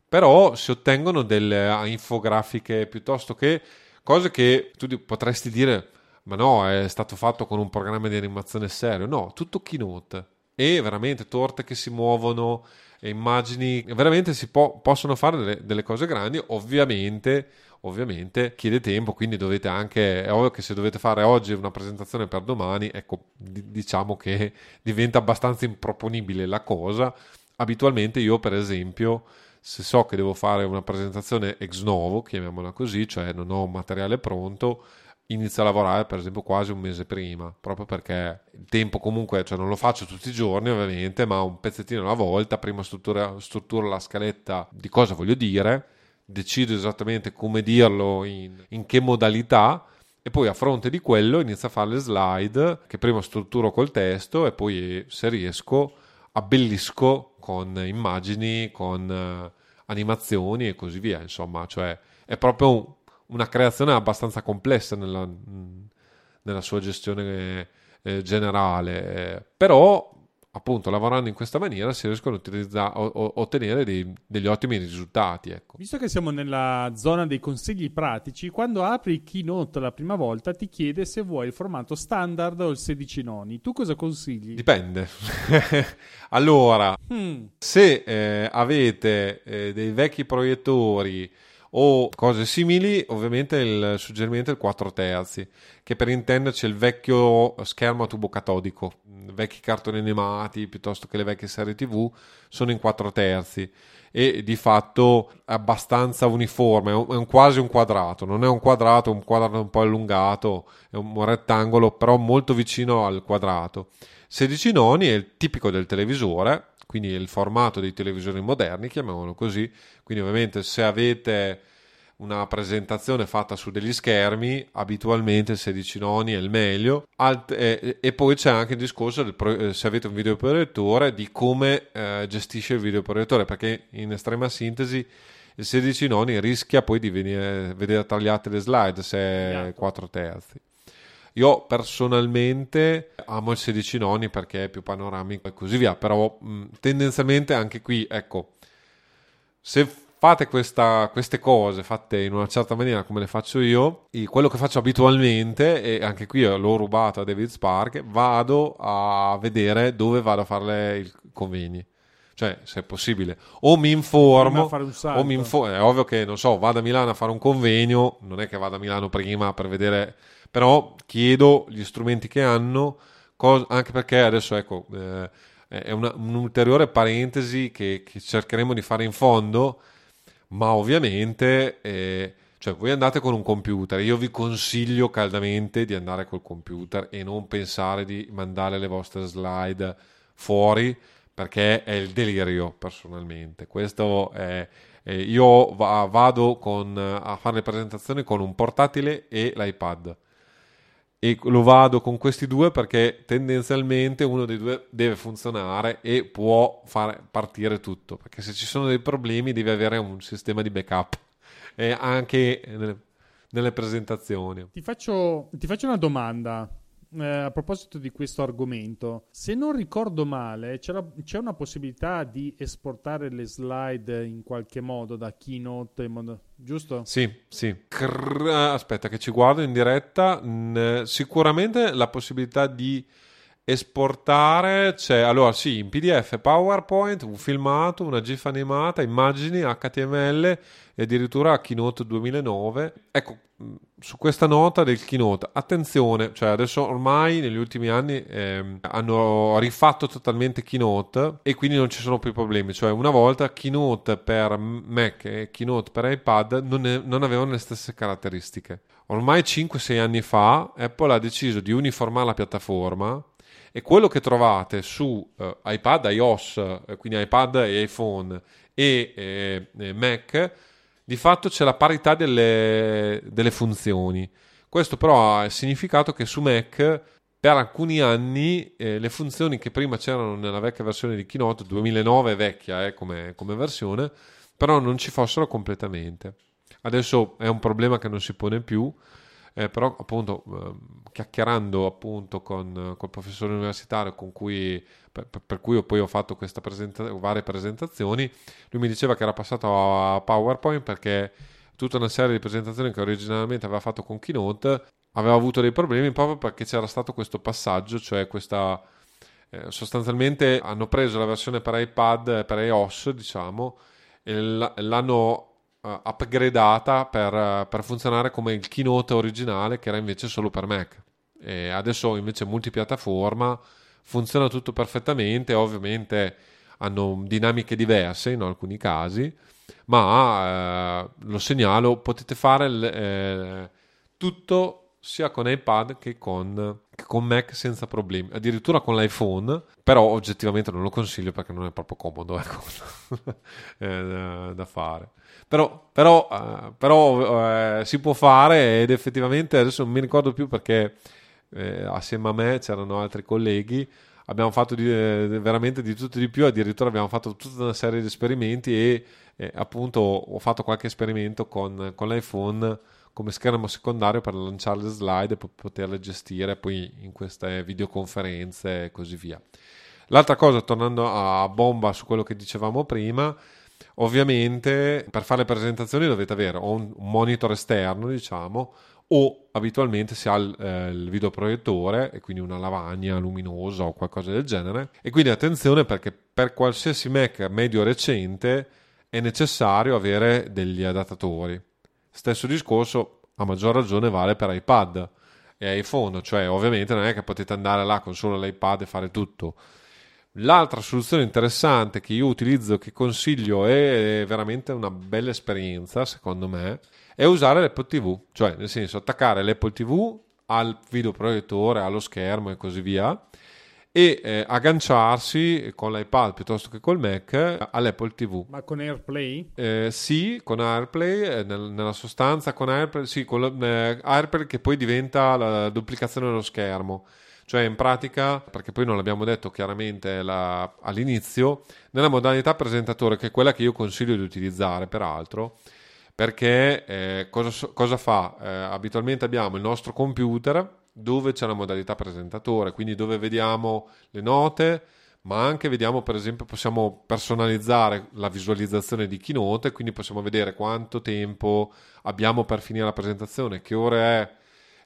però si ottengono delle infografiche piuttosto che cose che tu potresti dire ma no, è stato fatto con un programma di animazione serio. No, tutto keynote. E veramente torte che si muovono, immagini, veramente si po- possono fare delle, delle, cose grandi. Ovviamente, ovviamente chiede tempo, quindi dovete anche, è ovvio che se dovete fare oggi una presentazione per domani, ecco, diciamo che diventa abbastanza improponibile la cosa. Abitualmente io, per esempio, se so che devo fare una presentazione ex novo, chiamiamola così, cioè non ho materiale pronto, inizio a lavorare per esempio quasi un mese prima, proprio perché il tempo comunque, cioè non lo faccio tutti i giorni ovviamente, ma un pezzettino alla volta, prima strutturo, strutturo la scaletta di cosa voglio dire, decido esattamente come dirlo, in, in che modalità e poi a fronte di quello inizio a fare le slide che prima strutturo col testo e poi se riesco abbellisco con immagini, con uh, animazioni e così via, insomma, cioè è proprio un, una creazione abbastanza complessa nella, nella sua gestione eh, generale, eh, però appunto lavorando in questa maniera si riescono a ottenere dei, degli ottimi risultati. Ecco. Visto che siamo nella zona dei consigli pratici, quando apri Keynote la prima volta ti chiede se vuoi il formato standard o il 16 noni. Tu cosa consigli? Dipende. allora, hmm. se eh, avete eh, dei vecchi proiettori o cose simili, ovviamente il suggerimento è il 4 terzi, che per intenderci è il vecchio schermo a tubo catodico, vecchi cartoni animati piuttosto che le vecchie serie tv sono in 4 terzi e di fatto è abbastanza uniforme, è, un, è quasi un quadrato, non è un quadrato, è un quadrato un po' allungato, è un rettangolo però molto vicino al quadrato. 16 noni è il tipico del televisore, quindi il formato dei televisori moderni, chiamiamolo così. Quindi ovviamente se avete una presentazione fatta su degli schermi, abitualmente il 16 noni è il meglio. Alt- e, e, poi c'è anche il discorso del pro- eh, se avete un videoproiettore di come eh, gestisce il videoproiettore, perché in estrema sintesi il 16 noni rischia poi di venire, vedere tagliate le slide se è 4 terzi. Io personalmente amo il 16 noni perché è più panoramico e così via, però mh, tendenzialmente anche qui, ecco, se fate questa, queste cose fatte in una certa maniera come le faccio io, quello che faccio abitualmente, e anche qui l'ho rubato a David Spark, vado a vedere dove vado a fare i convegni. Cioè se è possibile. O mi informo o mi informo è ovvio che non so vado a Milano a fare un convegno non è che vado a Milano prima per vedere però chiedo gli strumenti che hanno, cos- anche perché adesso ecco, eh, è una, un'ulteriore parentesi che, che, cercheremo di fare in fondo, ma ovviamente eh, cioè voi andate con un computer, io vi consiglio caldamente di andare col computer e non pensare di mandare le vostre slide fuori perché è il delirio personalmente. Questo è, eh, io va, vado con, a fare le presentazioni con un portatile e l'iPad e lo vado con questi due perché tendenzialmente uno dei due deve funzionare e può fare partire tutto. Perché se ci sono dei problemi devi avere un sistema di backup. E anche nelle, nelle presentazioni. Ti faccio, ti faccio una domanda eh, a proposito di questo argomento, se non ricordo male, c'è, una possibilità di esportare le slide in qualche modo da Keynote, modo, giusto? Sì, sì. Crr, aspetta che ci guardo in diretta. N- sicuramente la possibilità di esportare c'è allora sì in pdf powerpoint un filmato una gif animata immagini html e addirittura keynote 2009 ecco su questa nota del keynote attenzione cioè adesso ormai negli ultimi anni eh, hanno rifatto totalmente keynote e quindi non ci sono più problemi. Cioè una volta keynote per mac e keynote per ipad non, è, non avevano le stesse caratteristiche. Ormai 5-6 anni fa apple ha deciso di uniformare la piattaforma e quello che trovate su uh, iPad, iOS, eh, quindi iPad e iPhone e eh, Mac, di fatto c'è la parità delle, delle funzioni. Questo però ha significato che su Mac per alcuni anni eh, le funzioni che prima c'erano nella vecchia versione di Keynote, 2009 è vecchia eh, come, come, versione, però non ci fossero completamente. Adesso è un problema che non si pone più eh, però appunto eh, chiacchierando appunto con col professore universitario con cui, per, per, cui poi ho fatto queste presenta- varie presentazioni, lui mi diceva che era passato a PowerPoint perché tutta una serie di presentazioni che originalmente aveva fatto con Keynote aveva avuto dei problemi proprio perché c'era stato questo passaggio, cioè questa eh, sostanzialmente hanno preso la versione per iPad, per iOS, diciamo, e l'hanno uh, upgradata per, per, funzionare come il keynote originale che era invece solo per Mac. E adesso invece multipiattaforma funziona tutto perfettamente, ovviamente hanno dinamiche diverse in alcuni casi, ma eh, lo segnalo, potete fare eh, tutto sia con iPad che con, che con, Mac senza problemi, addirittura con l'iPhone, però oggettivamente non lo consiglio perché non è proprio comodo ecco, da, da, fare. Però, però, uh, però uh, si può fare ed effettivamente adesso non mi ricordo più perché eh, assieme a me c'erano altri colleghi abbiamo fatto di, eh, veramente di tutto e di più, addirittura abbiamo fatto tutta una serie di esperimenti e eh, appunto ho fatto qualche esperimento con, con l'iPhone come schermo secondario per lanciare le slide e poterle gestire poi in queste videoconferenze e così via. L'altra cosa, tornando a bomba su quello che dicevamo prima, ovviamente per fare le presentazioni dovete avere un monitor esterno, diciamo, o abitualmente si ha il, eh, il videoproiettore e quindi una lavagna luminosa o qualcosa del genere. E quindi attenzione perché per qualsiasi Mac medio recente è necessario avere degli adattatori Stesso discorso, a maggior ragione, vale per iPad e iPhone, cioè ovviamente non è che potete andare là con solo l'iPad e fare tutto. L'altra soluzione interessante che io utilizzo, che consiglio, è veramente una bella esperienza, secondo me, è usare l'Apple TV, cioè nel senso attaccare l'Apple TV al videoproiettore, allo schermo e così via e eh, agganciarsi con l'iPad piuttosto che col Mac all'Apple TV. Ma con AirPlay? Eh, sì, con AirPlay, eh, nel, nella sostanza con AirPlay, sì, con eh, AirPlay che poi diventa la duplicazione dello schermo. Cioè in pratica, perché poi non l'abbiamo detto chiaramente la, all'inizio, nella modalità presentatore, che è quella che io consiglio di utilizzare peraltro, perché eh, cosa, cosa, fa? Eh, abitualmente abbiamo il nostro computer dove c'è la modalità presentatore, quindi dove vediamo le note, ma anche vediamo per esempio possiamo personalizzare la visualizzazione di Keynote, quindi possiamo vedere quanto tempo abbiamo per finire la presentazione, che ore è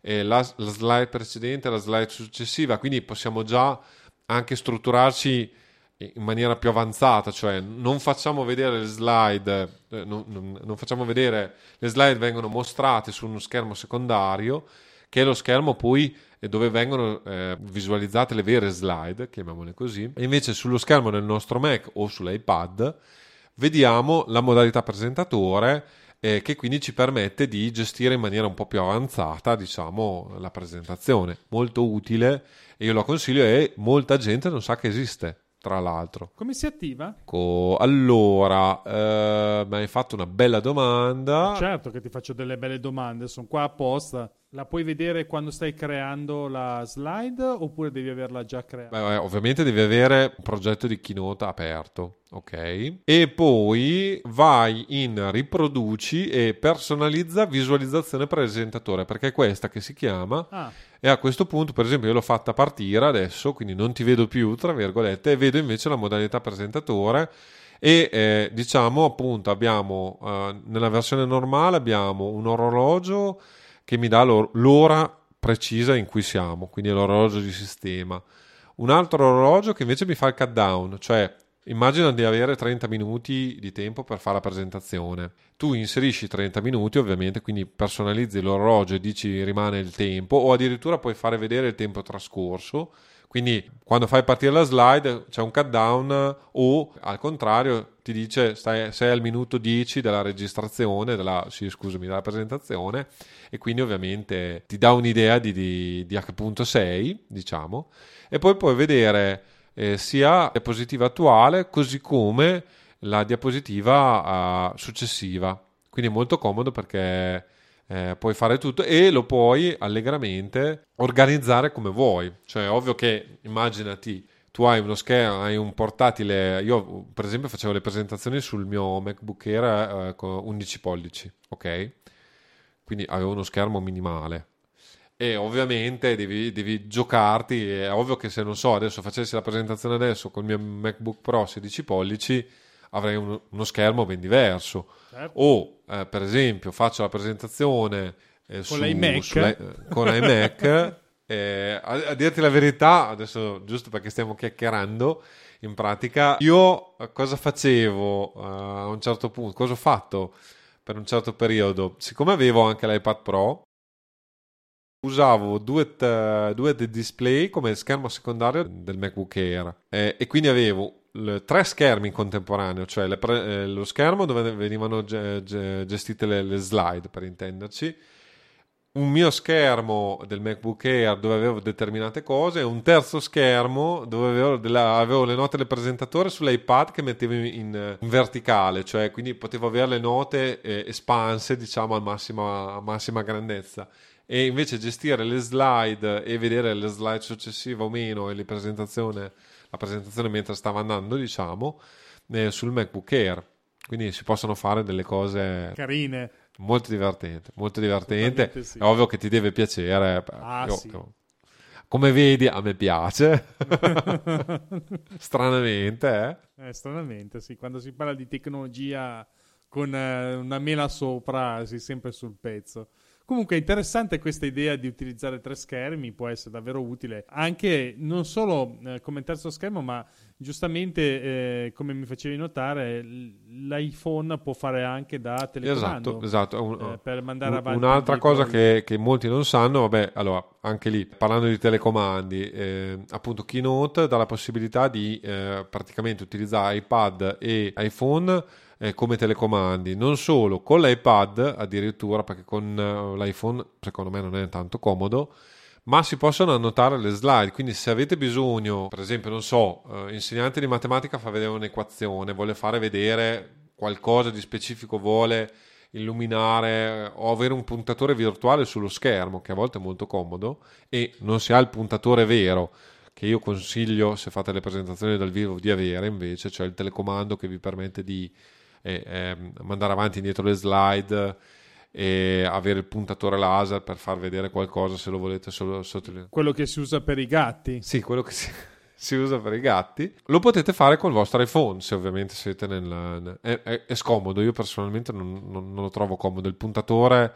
eh, la, la slide precedente, la slide successiva, quindi possiamo già anche strutturarci in maniera più avanzata, cioè non facciamo vedere le slide, eh, non, non, non facciamo vedere le slide vengono mostrate su uno schermo secondario che è lo schermo poi dove vengono eh, visualizzate le vere slide, chiamiamole così, e invece sullo schermo del nostro Mac o sull'iPad vediamo la modalità presentatore eh, che quindi ci permette di gestire in maniera un po' più avanzata, diciamo, la presentazione. Molto utile e io lo consiglio e molta gente non sa che esiste tra l'altro. Come si attiva? Ecco, allora, eh, mi hai fatto una bella domanda. Certo che ti faccio delle belle domande, sono qua apposta. La puoi vedere quando stai creando la slide oppure devi averla già creata? Beh, ovviamente devi avere un progetto di keynote aperto, ok? E poi vai in riproduci e personalizza visualizzazione presentatore, perché è questa che si chiama. Ah. E a questo punto, per esempio, io l'ho fatta partire adesso, quindi non ti vedo più, tra virgolette, e vedo invece la modalità presentatore e eh, diciamo appunto abbiamo eh, nella versione normale abbiamo un orologio che mi dà l'ora precisa in cui siamo, quindi l'orologio di sistema. Un altro orologio che invece mi fa il countdown, cioè immagina di avere 30 minuti di tempo per fare la presentazione. Tu inserisci 30 minuti, ovviamente, quindi personalizzi l'orologio e dici rimane il tempo, o addirittura puoi fare vedere il tempo trascorso quindi quando fai partire la slide c'è un countdown o al contrario ti dice stai, sei al minuto 10 della registrazione, della, sì, scusami, della presentazione e quindi ovviamente ti dà un'idea di, di, di a che punto sei, diciamo, e poi puoi vedere eh, sia la diapositiva attuale così come la diapositiva uh, successiva. Quindi è molto comodo perché eh, puoi fare tutto e lo puoi allegramente organizzare come vuoi. Cioè, ovvio che immaginati tu hai uno schermo, hai un portatile. Io, per esempio, facevo le presentazioni sul mio MacBook Air eh, con 11 pollici, ok? Quindi avevo uno schermo minimale. e ovviamente devi, devi, giocarti. È ovvio che se non so, adesso facessi la presentazione adesso con il mio MacBook Pro 16 pollici, avrei uno, uno schermo ben diverso. Certo. O eh, per esempio faccio la presentazione eh, con, l'iMac. Su, eh, con l'iMac. eh, a, a, dirti la verità, adesso giusto perché stiamo chiacchierando, in pratica io eh, cosa facevo uh, a un certo punto, cosa ho fatto per un certo periodo, siccome avevo anche l'iPad Pro, usavo due, t- due display come schermo secondario del MacBook Air. Eh, e quindi avevo le, tre schermi in contemporaneo, cioè pre- eh, lo schermo dove venivano ge- ge- gestite le, le slide per intenderci, un mio schermo del MacBook Air dove avevo determinate cose un terzo schermo dove avevo, della, avevo le note del presentatore sull'iPad che mettevo in, in, verticale, cioè quindi potevo avere le note eh, espanse diciamo a massima, a massima grandezza e invece gestire le slide e vedere le slide successive o meno e presentazione, la presentazione mentre stava andando, diciamo, eh, sul MacBook Air. Quindi si possono fare delle cose carine. Molto divertente, molto divertente. Sì. È ovvio che ti deve piacere. Ah, io, sì. Come vedi, a me piace. stranamente, eh? eh? Stranamente, sì. Quando si parla di tecnologia con eh, una mela sopra, si è sempre sul pezzo. Comunque è interessante questa idea di utilizzare tre schermi, può essere davvero utile anche non solo eh, come terzo schermo, ma giustamente eh, come mi facevi notare l'iPhone può fare anche da telecomando. Esatto, esatto. Un, eh, per mandare un, avanti. Un'altra cosa che, che, molti non sanno, vabbè, allora anche lì parlando di telecomandi, eh, appunto Keynote dà la possibilità di eh, praticamente utilizzare iPad e iPhone eh, come telecomandi, non solo con l'iPad addirittura, perché con l'iPhone secondo me non è tanto comodo, ma si possono annotare le slide, quindi se avete bisogno, per esempio, non so, uh, insegnante di matematica fa vedere un'equazione, vuole fare vedere qualcosa di specifico, vuole illuminare o avere un puntatore virtuale sullo schermo, che a volte è molto comodo, e non si ha il puntatore vero, che io consiglio se fate le presentazioni dal vivo di avere invece, cioè il telecomando che vi permette di e, e mandare avanti e indietro le slide e avere il puntatore laser per far vedere qualcosa se lo volete solo sotto quello che si usa per i gatti. Sì quello che si, si usa per i gatti. Lo potete fare col vostro iPhone se ovviamente siete nel è, è, è scomodo. Io personalmente non, non, non lo trovo comodo. Il puntatore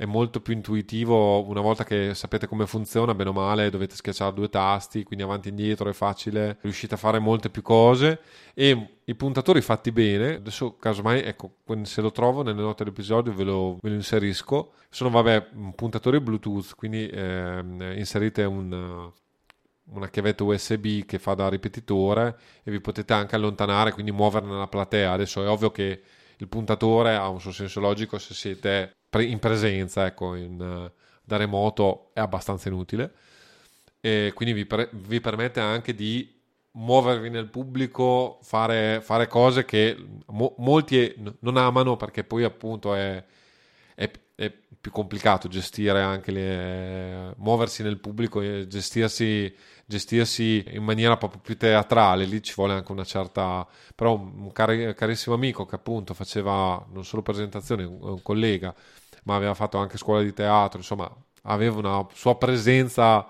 è molto più intuitivo una volta che sapete come funziona, bene o male dovete schiacciare due tasti, quindi avanti e indietro è facile, riuscite a fare molte più cose e i puntatori fatti bene, adesso casomai ecco, se lo trovo nelle note dell'episodio ve lo, ve lo inserisco, sono vabbè puntatori Bluetooth, quindi eh, inserite un una chiavetta USB che fa da ripetitore e vi potete anche allontanare, quindi muovere nella platea. Adesso è ovvio che il puntatore ha un suo senso logico se siete in presenza, ecco, in, da remoto è abbastanza inutile. E quindi vi, pre- vi permette anche di muovervi nel pubblico, fare, fare cose che mo- molti non amano perché poi appunto è, è, è, più complicato gestire anche le, muoversi nel pubblico e gestirsi, gestirsi in maniera proprio più teatrale, lì ci vuole anche una certa... però un car- carissimo amico che appunto faceva non solo presentazioni, un collega, ma aveva fatto anche scuola di teatro, insomma, aveva una sua presenza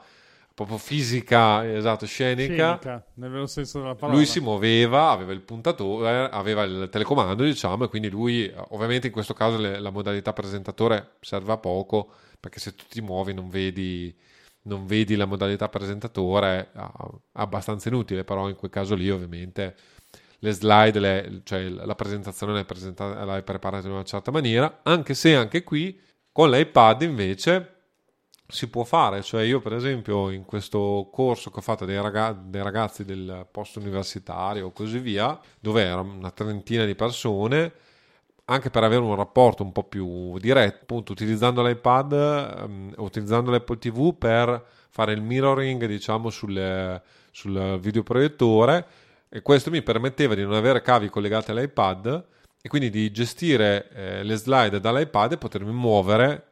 proprio fisica, esatto, scenica. Scenica, nel vero senso della parola. Lui si muoveva, aveva il puntatore, aveva il telecomando, diciamo, e quindi lui, ovviamente in questo caso le, la modalità presentatore serve a poco, perché se tu ti muovi non vedi, non vedi la modalità presentatore, è abbastanza inutile, però in quel caso lì ovviamente le slide, le, cioè la presentazione l'hai, presentata, l'hai preparata in una certa maniera, anche se anche qui con l'iPad invece si può fare, cioè io per esempio in questo corso che ho fatto dei, ragazzi, dei ragazzi del post universitario o così via, dove erano una trentina di persone, anche per avere un rapporto un po' più diretto, appunto utilizzando l'iPad, um, utilizzando l'Apple TV per fare il mirroring diciamo sul, sul videoproiettore e questo mi permetteva di non avere cavi collegati all'iPad e quindi di gestire eh, le slide dall'iPad e potermi muovere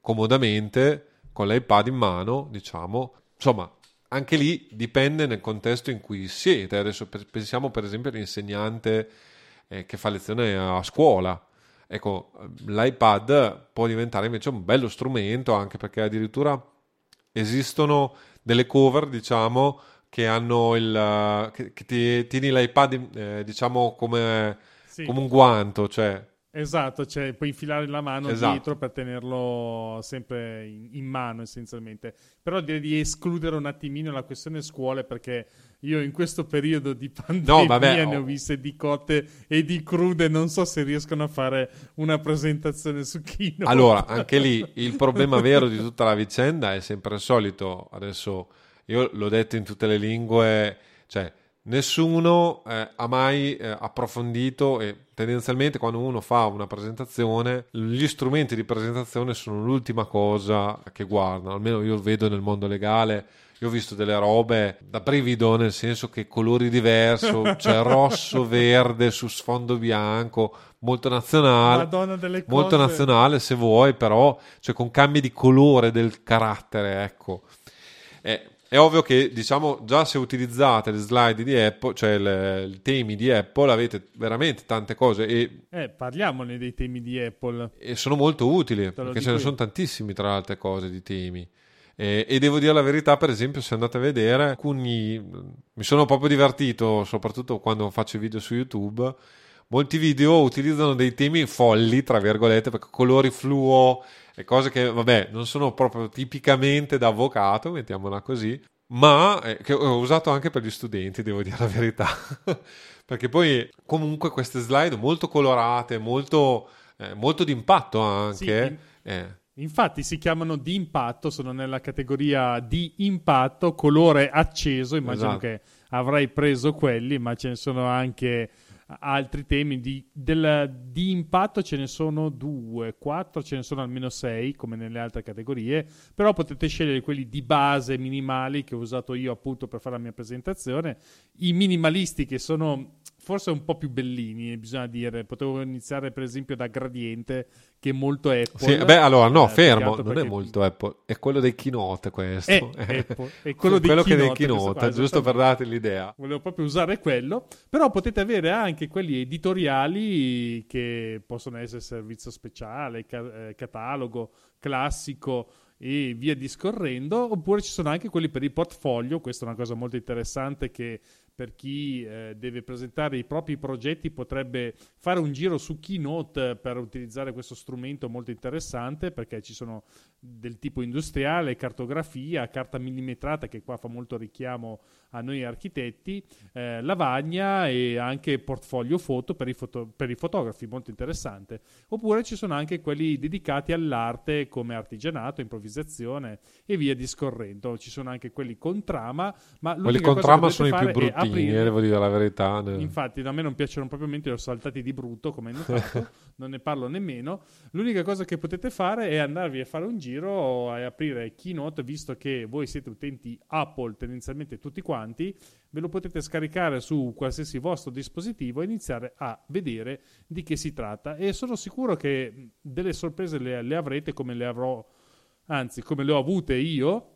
comodamente con l'iPad in mano, diciamo. Insomma, anche lì dipende nel contesto in cui siete. Adesso pensiamo per esempio all'insegnante eh, che fa lezione a scuola. Ecco, l'iPad può diventare invece un bello strumento anche perché addirittura esistono delle cover, diciamo, che hanno il... che, che ti, tieni l'iPad, eh, diciamo, come, sì. come un guanto, cioè Esatto, cioè puoi infilare la mano esatto. dietro per tenerlo sempre in, in, mano essenzialmente. Però direi di escludere un attimino la questione scuole perché io in questo periodo di pandemia no, vabbè, ne ho viste di cotte e di crude, non so se riescono a fare una presentazione su Kino. Allora, anche lì il problema vero di tutta la vicenda è sempre il solito. Adesso io l'ho detto in tutte le lingue, cioè nessuno eh, ha mai eh, approfondito e tendenzialmente quando uno fa una presentazione gli strumenti di presentazione sono l'ultima cosa che guardano. Almeno io vedo nel mondo legale io ho visto delle robe da brivido nel senso che colori diversi cioè rosso verde su sfondo bianco molto nazionale molto nazionale se vuoi però cioè con cambi di colore del carattere ecco. Eh, è ovvio che, diciamo, già se utilizzate le slide di Apple, cioè le, i temi di Apple, avete veramente tante cose. E, eh, parliamone dei temi di Apple. E sono molto utili, perché ce ne sono tantissimi, tra altre cose, di temi. E, e, devo dire la verità, per esempio, se andate a vedere, alcuni mi sono proprio divertito, soprattutto quando faccio video su YouTube. Molti video utilizzano dei temi folli, tra virgolette, perché colori fluo e cose che, vabbè, non sono proprio tipicamente da avvocato, mettiamola così, ma eh, che ho usato anche per gli studenti, devo dire la verità. Perché poi comunque queste slide molto colorate, molto, eh, molto d'impatto anche. Sì, eh. Infatti si chiamano di impatto, sono nella categoria di impatto, colore acceso, immagino esatto. che avrai preso quelli, ma ce ne sono anche altri temi. Di, del, di, impatto ce ne sono due, quattro, ce ne sono almeno sei come nelle altre categorie, però potete scegliere quelli di base minimali che ho usato io appunto per fare la mia presentazione, i minimalisti che sono forse un po' più bellini, bisogna dire. Potevo iniziare, per esempio, da Gradiente, che è molto Apple. Sì, beh, allora, no, eh, fermo, non perché... è molto Apple, è quello dei keynote questo. È, Apple, è quello, quello che dei keynote, qua, giusto per darti l'idea. Volevo proprio usare quello, però potete avere anche quelli editoriali che possono essere servizio speciale, ca- eh, catalogo, classico e via discorrendo, oppure ci sono anche quelli per il portfolio, questa è una cosa molto interessante che per chi eh, deve presentare i propri progetti potrebbe fare un giro su Keynote per utilizzare questo strumento molto interessante perché ci sono del tipo industriale, cartografia, carta millimetrata che qua fa molto richiamo a noi architetti, eh, lavagna e anche portfolio foto per i, foto- per i, fotografi, molto interessante. Oppure ci sono anche quelli dedicati all'arte come artigianato, improvvisazione e via discorrendo. Ci sono anche quelli con trama, ma quelli con trama sono i più bruttini, eh, devo dire la verità. Infatti, a me non piacciono propriamente, li ho saltati di brutto, come hai notato, non ne parlo nemmeno. L'unica cosa che potete fare è andarvi a fare un giro e aprire Keynote, visto che voi siete utenti Apple tendenzialmente tutti quanti ve lo potete scaricare su qualsiasi vostro dispositivo e iniziare a vedere di che si tratta. E sono sicuro che delle sorprese le, le avrete come le avrò, anzi come le ho avute io,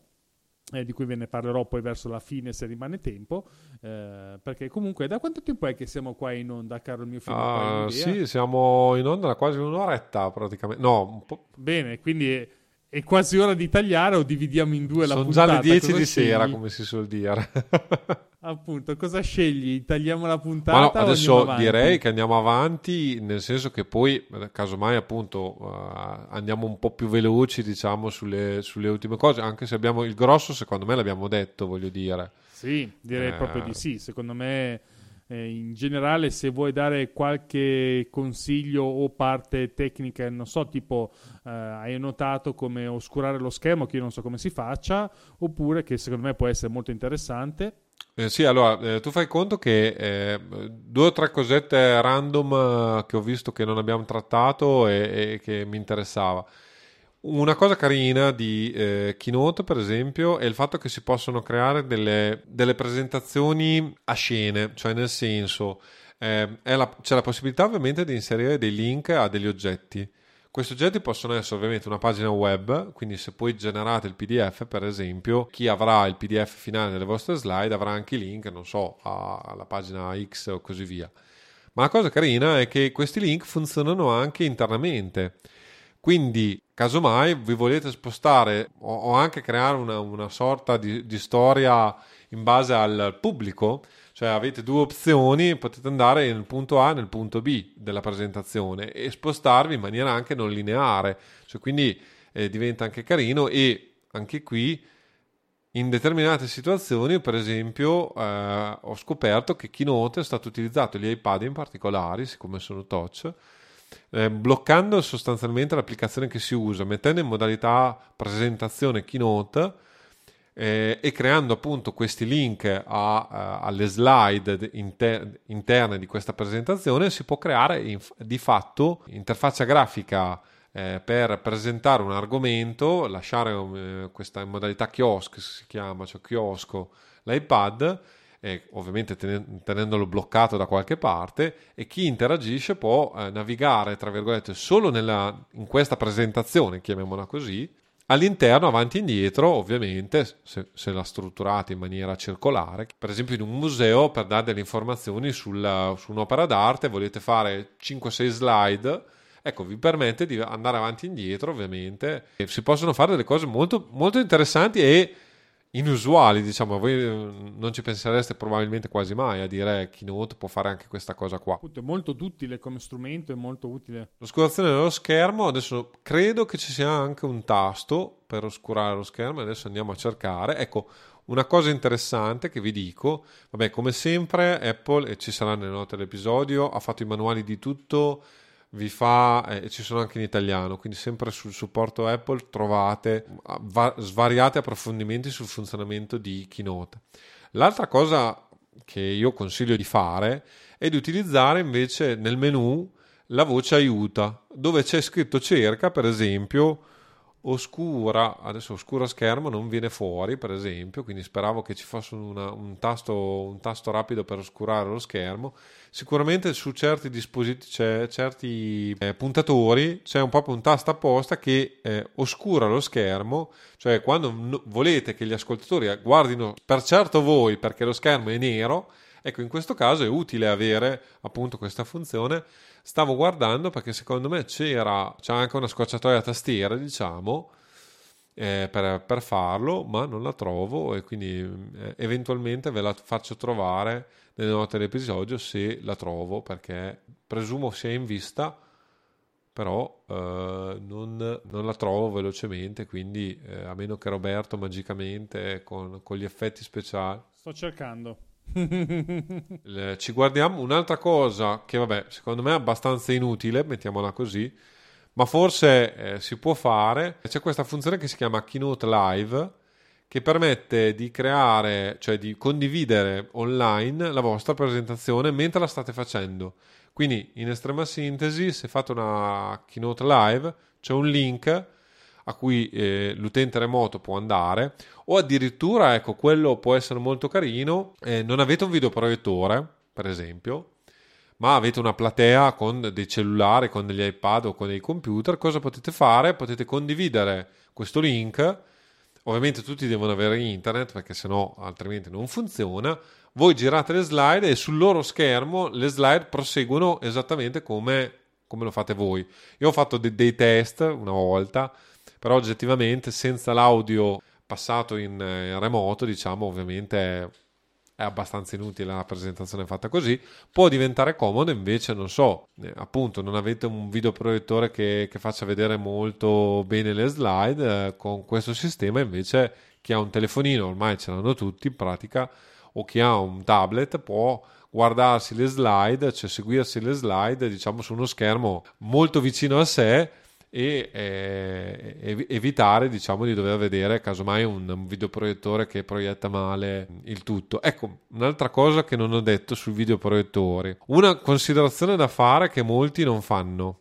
eh, di cui ve ne parlerò poi verso la fine se rimane tempo, eh, perché comunque da quanto tempo è che siamo qua in onda, caro il mio figlio? Uh, sì, siamo in onda da quasi un'oretta praticamente, no, un po'... Bene, quindi è quasi ora di tagliare o dividiamo in due Sono la puntata? Sono già le 10 di scegli? sera, come si suol dire. Appunto, cosa scegli? Tagliamo la puntata? no, adesso direi che andiamo avanti, nel senso che poi, casomai, appunto, uh, andiamo un po' più veloci, diciamo, sulle, sulle, ultime cose, anche se abbiamo il grosso, secondo me l'abbiamo detto, voglio dire. Sì, direi eh... proprio di sì. Secondo me eh, in generale se vuoi dare qualche consiglio o parte tecnica, non so, tipo eh, hai notato come oscurare lo schermo, che io non so come si faccia, oppure che secondo me può essere molto interessante. Eh, sì, allora eh, tu fai conto che eh, due o tre cosette random eh, che ho visto che non abbiamo trattato e, e che mi interessava. Una cosa carina di eh, Keynote, per esempio, è il fatto che si possono creare delle, delle presentazioni a scene, cioè nel senso eh, la, c'è la possibilità ovviamente di inserire dei link a degli oggetti. Questi oggetti possono essere ovviamente una pagina web, quindi se poi generate il PDF, per esempio, chi avrà il PDF finale delle vostre slide avrà anche i link, non so, alla pagina X o così via. Ma la cosa carina è che questi link funzionano anche internamente. Quindi, casomai vi volete spostare o, o anche creare una, una sorta di, di storia in base al pubblico, cioè avete due opzioni, potete andare nel punto A e nel punto B della presentazione e spostarvi in maniera anche non lineare, cioè quindi eh, diventa anche carino e anche qui in determinate situazioni, per esempio, eh, ho scoperto che Keynote è stato utilizzato, gli iPad in particolare, siccome sono touch, eh, bloccando sostanzialmente l'applicazione che si usa, mettendo in modalità presentazione Keynote eh, e creando appunto questi link a, a, alle slide inter- interne di questa presentazione si può creare inf- di fatto interfaccia grafica eh, per presentare un argomento, lasciare eh, questa modalità kiosk si chiama, cioè chiosco l'iPad eh, ovviamente tenendolo bloccato da qualche parte e chi interagisce può eh, navigare tra virgolette solo nella, in questa presentazione chiamiamola così All'interno, avanti e indietro, ovviamente, se, se la strutturate in maniera circolare, per esempio in un museo per dare delle informazioni sulla, su un'opera d'arte, volete fare 5-6 slide, ecco, vi permette di andare avanti e indietro, ovviamente. E si possono fare delle cose molto, molto interessanti e inusuali, diciamo, voi eh, non ci pensereste probabilmente quasi mai a dire Keynote può fare anche questa cosa qua. È molto utile come strumento, è molto utile. L'oscurazione dello schermo, adesso credo che ci sia anche un tasto per oscurare lo schermo, adesso andiamo a cercare. Ecco, una cosa interessante che vi dico, vabbè, come sempre Apple, e ci sarà nelle note dell'episodio, ha fatto i manuali di tutto vi fa, eh, ci sono anche in italiano, quindi sempre sul supporto Apple trovate va, svariati approfondimenti sul funzionamento di Keynote. L'altra cosa che io consiglio di fare è di utilizzare invece nel menu la voce aiuta, dove c'è scritto cerca, per esempio, oscura, adesso oscura schermo non viene fuori per esempio, quindi speravo che ci fosse una, un, tasto, un, tasto, rapido per oscurare lo schermo. Sicuramente su certi dispositivi, c'è, certi eh, puntatori c'è un, proprio un tasto apposta che eh, oscura lo schermo, cioè quando no, volete che gli ascoltatori guardino per certo voi perché lo schermo è nero, ecco in questo caso è utile avere appunto questa funzione stavo guardando perché secondo me c'era, c'è anche una scorciatoia a tastiera, diciamo, eh, per, per, farlo, ma non la trovo e quindi eh, eventualmente ve la faccio trovare nelle note dell'episodio se la trovo perché presumo sia in vista però eh, non, non, la trovo velocemente quindi eh, a meno che Roberto magicamente con, con gli effetti speciali sto cercando ci guardiamo un'altra cosa che, vabbè, secondo me è abbastanza inutile, mettiamola così, ma forse eh, si può fare. C'è questa funzione che si chiama Keynote Live che permette di creare, cioè di condividere online la vostra presentazione mentre la state facendo. Quindi, in estrema sintesi, se fate una Keynote Live, c'è un link a cui eh, l'utente remoto può andare o addirittura ecco quello può essere molto carino eh, non avete un videoproiettore per esempio ma avete una platea con dei cellulari con degli iPad o con dei computer cosa potete fare? Potete condividere questo link. Ovviamente tutti devono avere internet perché sennò altrimenti non funziona. Voi girate le slide e sul loro schermo le slide proseguono esattamente come, come lo fate voi. Io ho fatto de- dei test una volta però oggettivamente senza l'audio passato in, in eh, remoto, diciamo, ovviamente è, abbastanza inutile la presentazione fatta così, può diventare comodo invece, non so, eh, appunto non avete un videoproiettore che, che faccia vedere molto bene le slide, eh, con questo sistema invece chi ha un telefonino, ormai ce l'hanno tutti in pratica, o chi ha un tablet può guardarsi le slide, cioè seguirsi le slide diciamo su uno schermo molto vicino a sé e eh, evitare diciamo di dover vedere casomai un, un videoproiettore che proietta male il tutto. Ecco un'altra cosa che non ho detto sui videoproiettori. Una considerazione da fare che molti non fanno.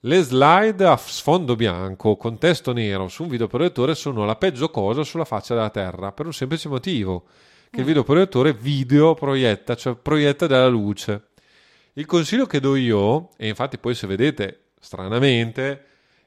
Le slide a sfondo bianco con testo nero su un videoproiettore sono la peggio cosa sulla faccia della terra per un semplice motivo che il mm. videoproiettore video proietta cioè proietta della luce. Il consiglio che do io e infatti poi se vedete stranamente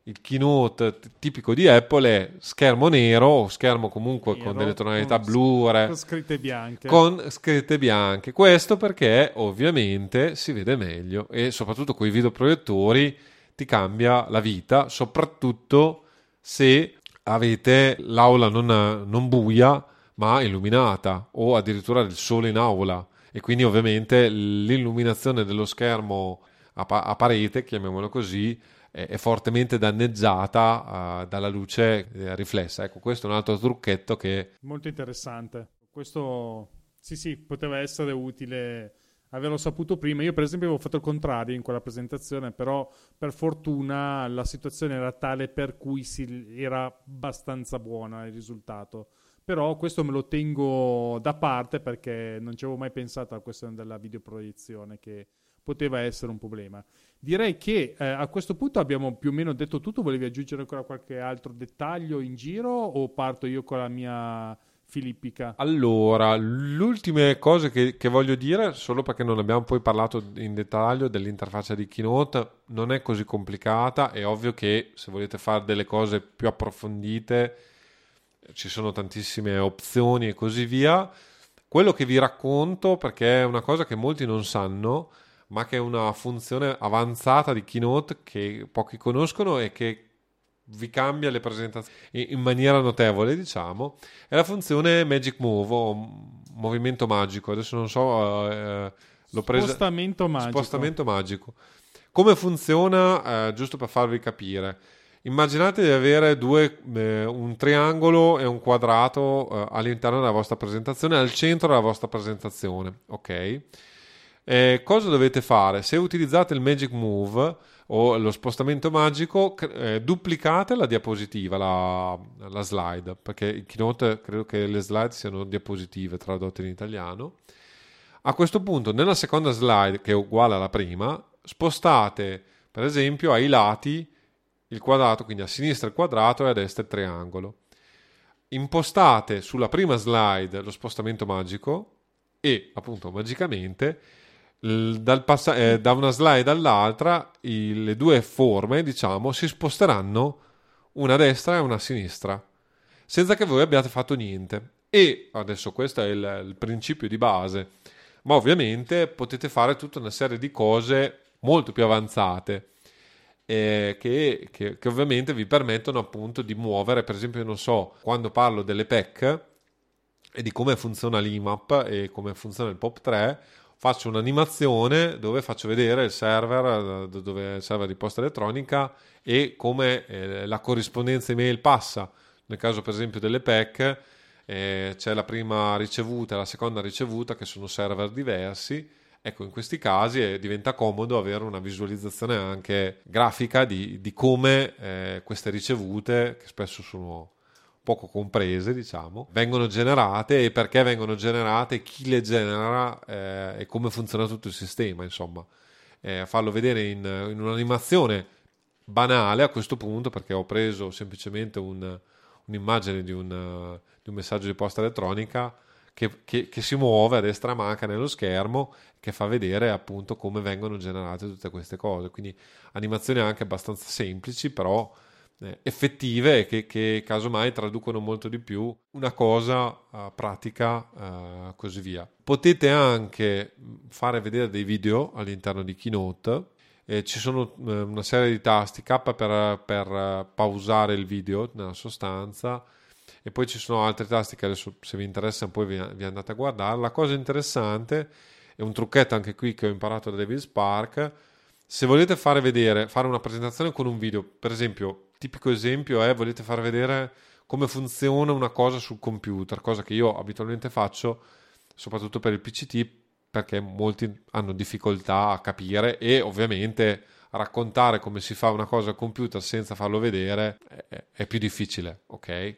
il keynote tipico di Apple è schermo nero o schermo comunque nero, con delle tonalità con, blu con scritte bianche. Con scritte bianche. Questo perché ovviamente si vede meglio e soprattutto con i videoproiettori ti cambia la vita, soprattutto se avete l'aula non, non buia ma illuminata o addirittura il sole in aula. E quindi ovviamente l'illuminazione dello schermo a, pa- a parete, chiamiamolo così, è, fortemente danneggiata uh, dalla luce eh, riflessa. Ecco, questo è un altro trucchetto che... Molto interessante. Questo, sì sì, poteva essere utile averlo saputo prima. Io, per esempio, avevo fatto il contrario in quella presentazione, però per fortuna la situazione era tale per cui si, era abbastanza buona il risultato. Però questo me lo tengo da parte perché non ci avevo mai pensato alla questione della videoproiezione che poteva essere un problema. Direi che eh, a questo punto abbiamo più o meno detto tutto. Volevi aggiungere ancora qualche altro dettaglio in giro o parto io con la mia filippica? Allora, le ultime cose che, che, voglio dire, solo perché non abbiamo poi parlato in dettaglio dell'interfaccia di Keynote, non è così complicata. È ovvio che se volete fare delle cose più approfondite, ci sono tantissime opzioni e così via. Quello che vi racconto, perché è una cosa che molti non sanno, ma che è una funzione avanzata di Keynote che pochi conoscono e che vi cambia le presentazioni in maniera notevole, diciamo, è la funzione Magic Move o movimento magico. Adesso non so, eh, l'ho presa. Spostamento magico. Spostamento magico. Come funziona, eh, giusto per farvi capire. Immaginate di avere due, eh, un triangolo e un quadrato eh, all'interno della vostra presentazione, al centro della vostra presentazione, ok? Eh, cosa dovete fare? Se utilizzate il Magic Move o lo spostamento magico, eh, duplicate la diapositiva, la, la, slide, perché in Keynote credo che le slide siano diapositive tradotte in italiano. A questo punto, nella seconda slide, che è uguale alla prima, spostate per esempio ai lati il quadrato, quindi a sinistra il quadrato e a destra il triangolo. Impostate sulla prima slide lo spostamento magico e appunto magicamente pass- eh, da una slide all'altra i, le due forme, diciamo, si sposteranno una a destra e una a sinistra, senza che voi abbiate fatto niente. E adesso questo è il, il principio di base, ma ovviamente potete fare tutta una serie di cose molto più avanzate. Eh, che, che, che, ovviamente vi permettono appunto di muovere, per esempio, non so, quando parlo delle PEC e di come funziona l'IMAP e come funziona il POP3, faccio un'animazione dove faccio vedere il server, eh, dove il server di posta elettronica e come eh, la corrispondenza email passa. Nel caso per esempio delle PEC eh, c'è la prima ricevuta e la seconda ricevuta che sono server diversi. Ecco, in questi casi eh, diventa comodo avere una visualizzazione anche grafica di, di come eh, queste ricevute, che spesso sono poco comprese, diciamo, vengono generate e perché vengono generate, chi le genera eh, e come funziona tutto il sistema, insomma. Eh, farlo vedere in, in, un'animazione banale a questo punto perché ho preso semplicemente un, un'immagine di un, di un, messaggio di posta elettronica che, che, che, si muove a destra manca nello schermo che fa vedere appunto come vengono generate tutte queste cose quindi animazioni anche abbastanza semplici però effettive che, che casomai traducono molto di più una cosa uh, pratica uh, così via. Potete anche fare vedere dei video all'interno di Keynote. Eh, ci sono uh, una serie di tasti K per, per pausare il video nella sostanza e poi ci sono altri tasti che adesso se vi interessano poi vi, vi andate a guardare. La cosa interessante è un trucchetto anche qui che ho imparato da David Spark. Se volete fare vedere, fare una presentazione con un video, per esempio tipico esempio è volete far vedere come funziona una cosa sul computer, cosa che io abitualmente faccio soprattutto per il PCT perché molti hanno difficoltà a capire e ovviamente raccontare come si fa una cosa al computer senza farlo vedere è, è più difficile, ok?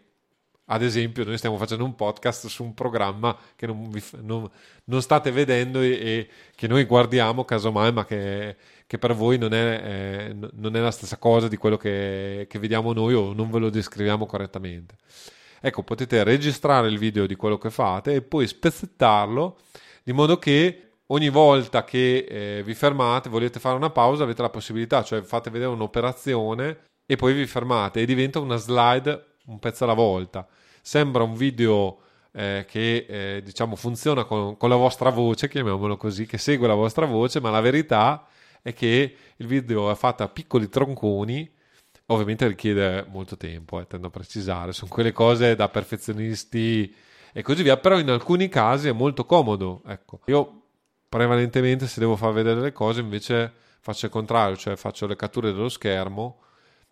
Ad esempio, noi stiamo facendo un podcast su un programma che non, vi, non, non state vedendo e, e, che noi guardiamo casomai, ma che, che per voi non è, eh, non è, la stessa cosa di quello che, che vediamo noi o non ve lo descriviamo correttamente. Ecco, potete registrare il video di quello che fate e poi spezzettarlo di modo che ogni volta che eh, vi fermate, volete fare una pausa, avete la possibilità, cioè fate vedere un'operazione e poi vi fermate e diventa una slide un pezzo alla volta sembra un video eh, che eh, diciamo funziona con, con, la vostra voce, chiamiamolo così, che segue la vostra voce, ma la verità è che il video è fatto a piccoli tronconi, ovviamente richiede molto tempo, eh, tendo a precisare, sono quelle cose da perfezionisti e così via, però in alcuni casi è molto comodo. Ecco, io prevalentemente se devo far vedere le cose invece faccio il contrario, cioè faccio le catture dello schermo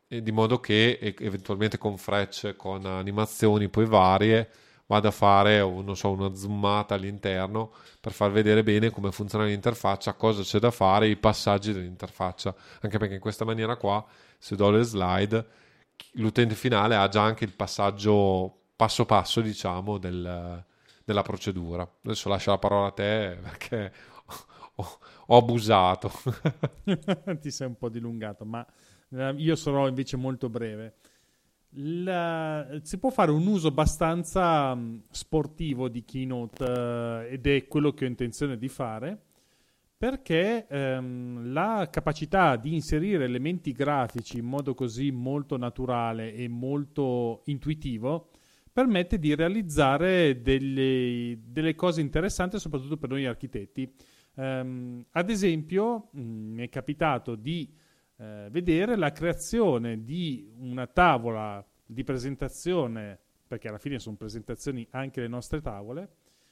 di modo che eventualmente con frecce, con animazioni poi varie, vado a fare so, una zoomata all'interno per far vedere bene come funziona l'interfaccia, cosa c'è da fare, i passaggi dell'interfaccia. Anche perché in questa maniera qua, se do le slide, l'utente finale ha già anche il passaggio passo passo, diciamo, del, della procedura. Adesso lascio la parola a te perché ho, ho abusato. Ti sei un po' dilungato, ma io sarò invece molto breve. La, si può fare un uso abbastanza mm, sportivo di Keynote uh, ed è quello che ho intenzione di fare perché um, la capacità di inserire elementi grafici in modo così molto naturale e molto intuitivo permette di realizzare delle, delle cose interessanti soprattutto per noi architetti. Um, ad esempio mh, mm, mi è capitato di eh, vedere la creazione di una tavola di presentazione, perché alla fine sono presentazioni anche le nostre tavole,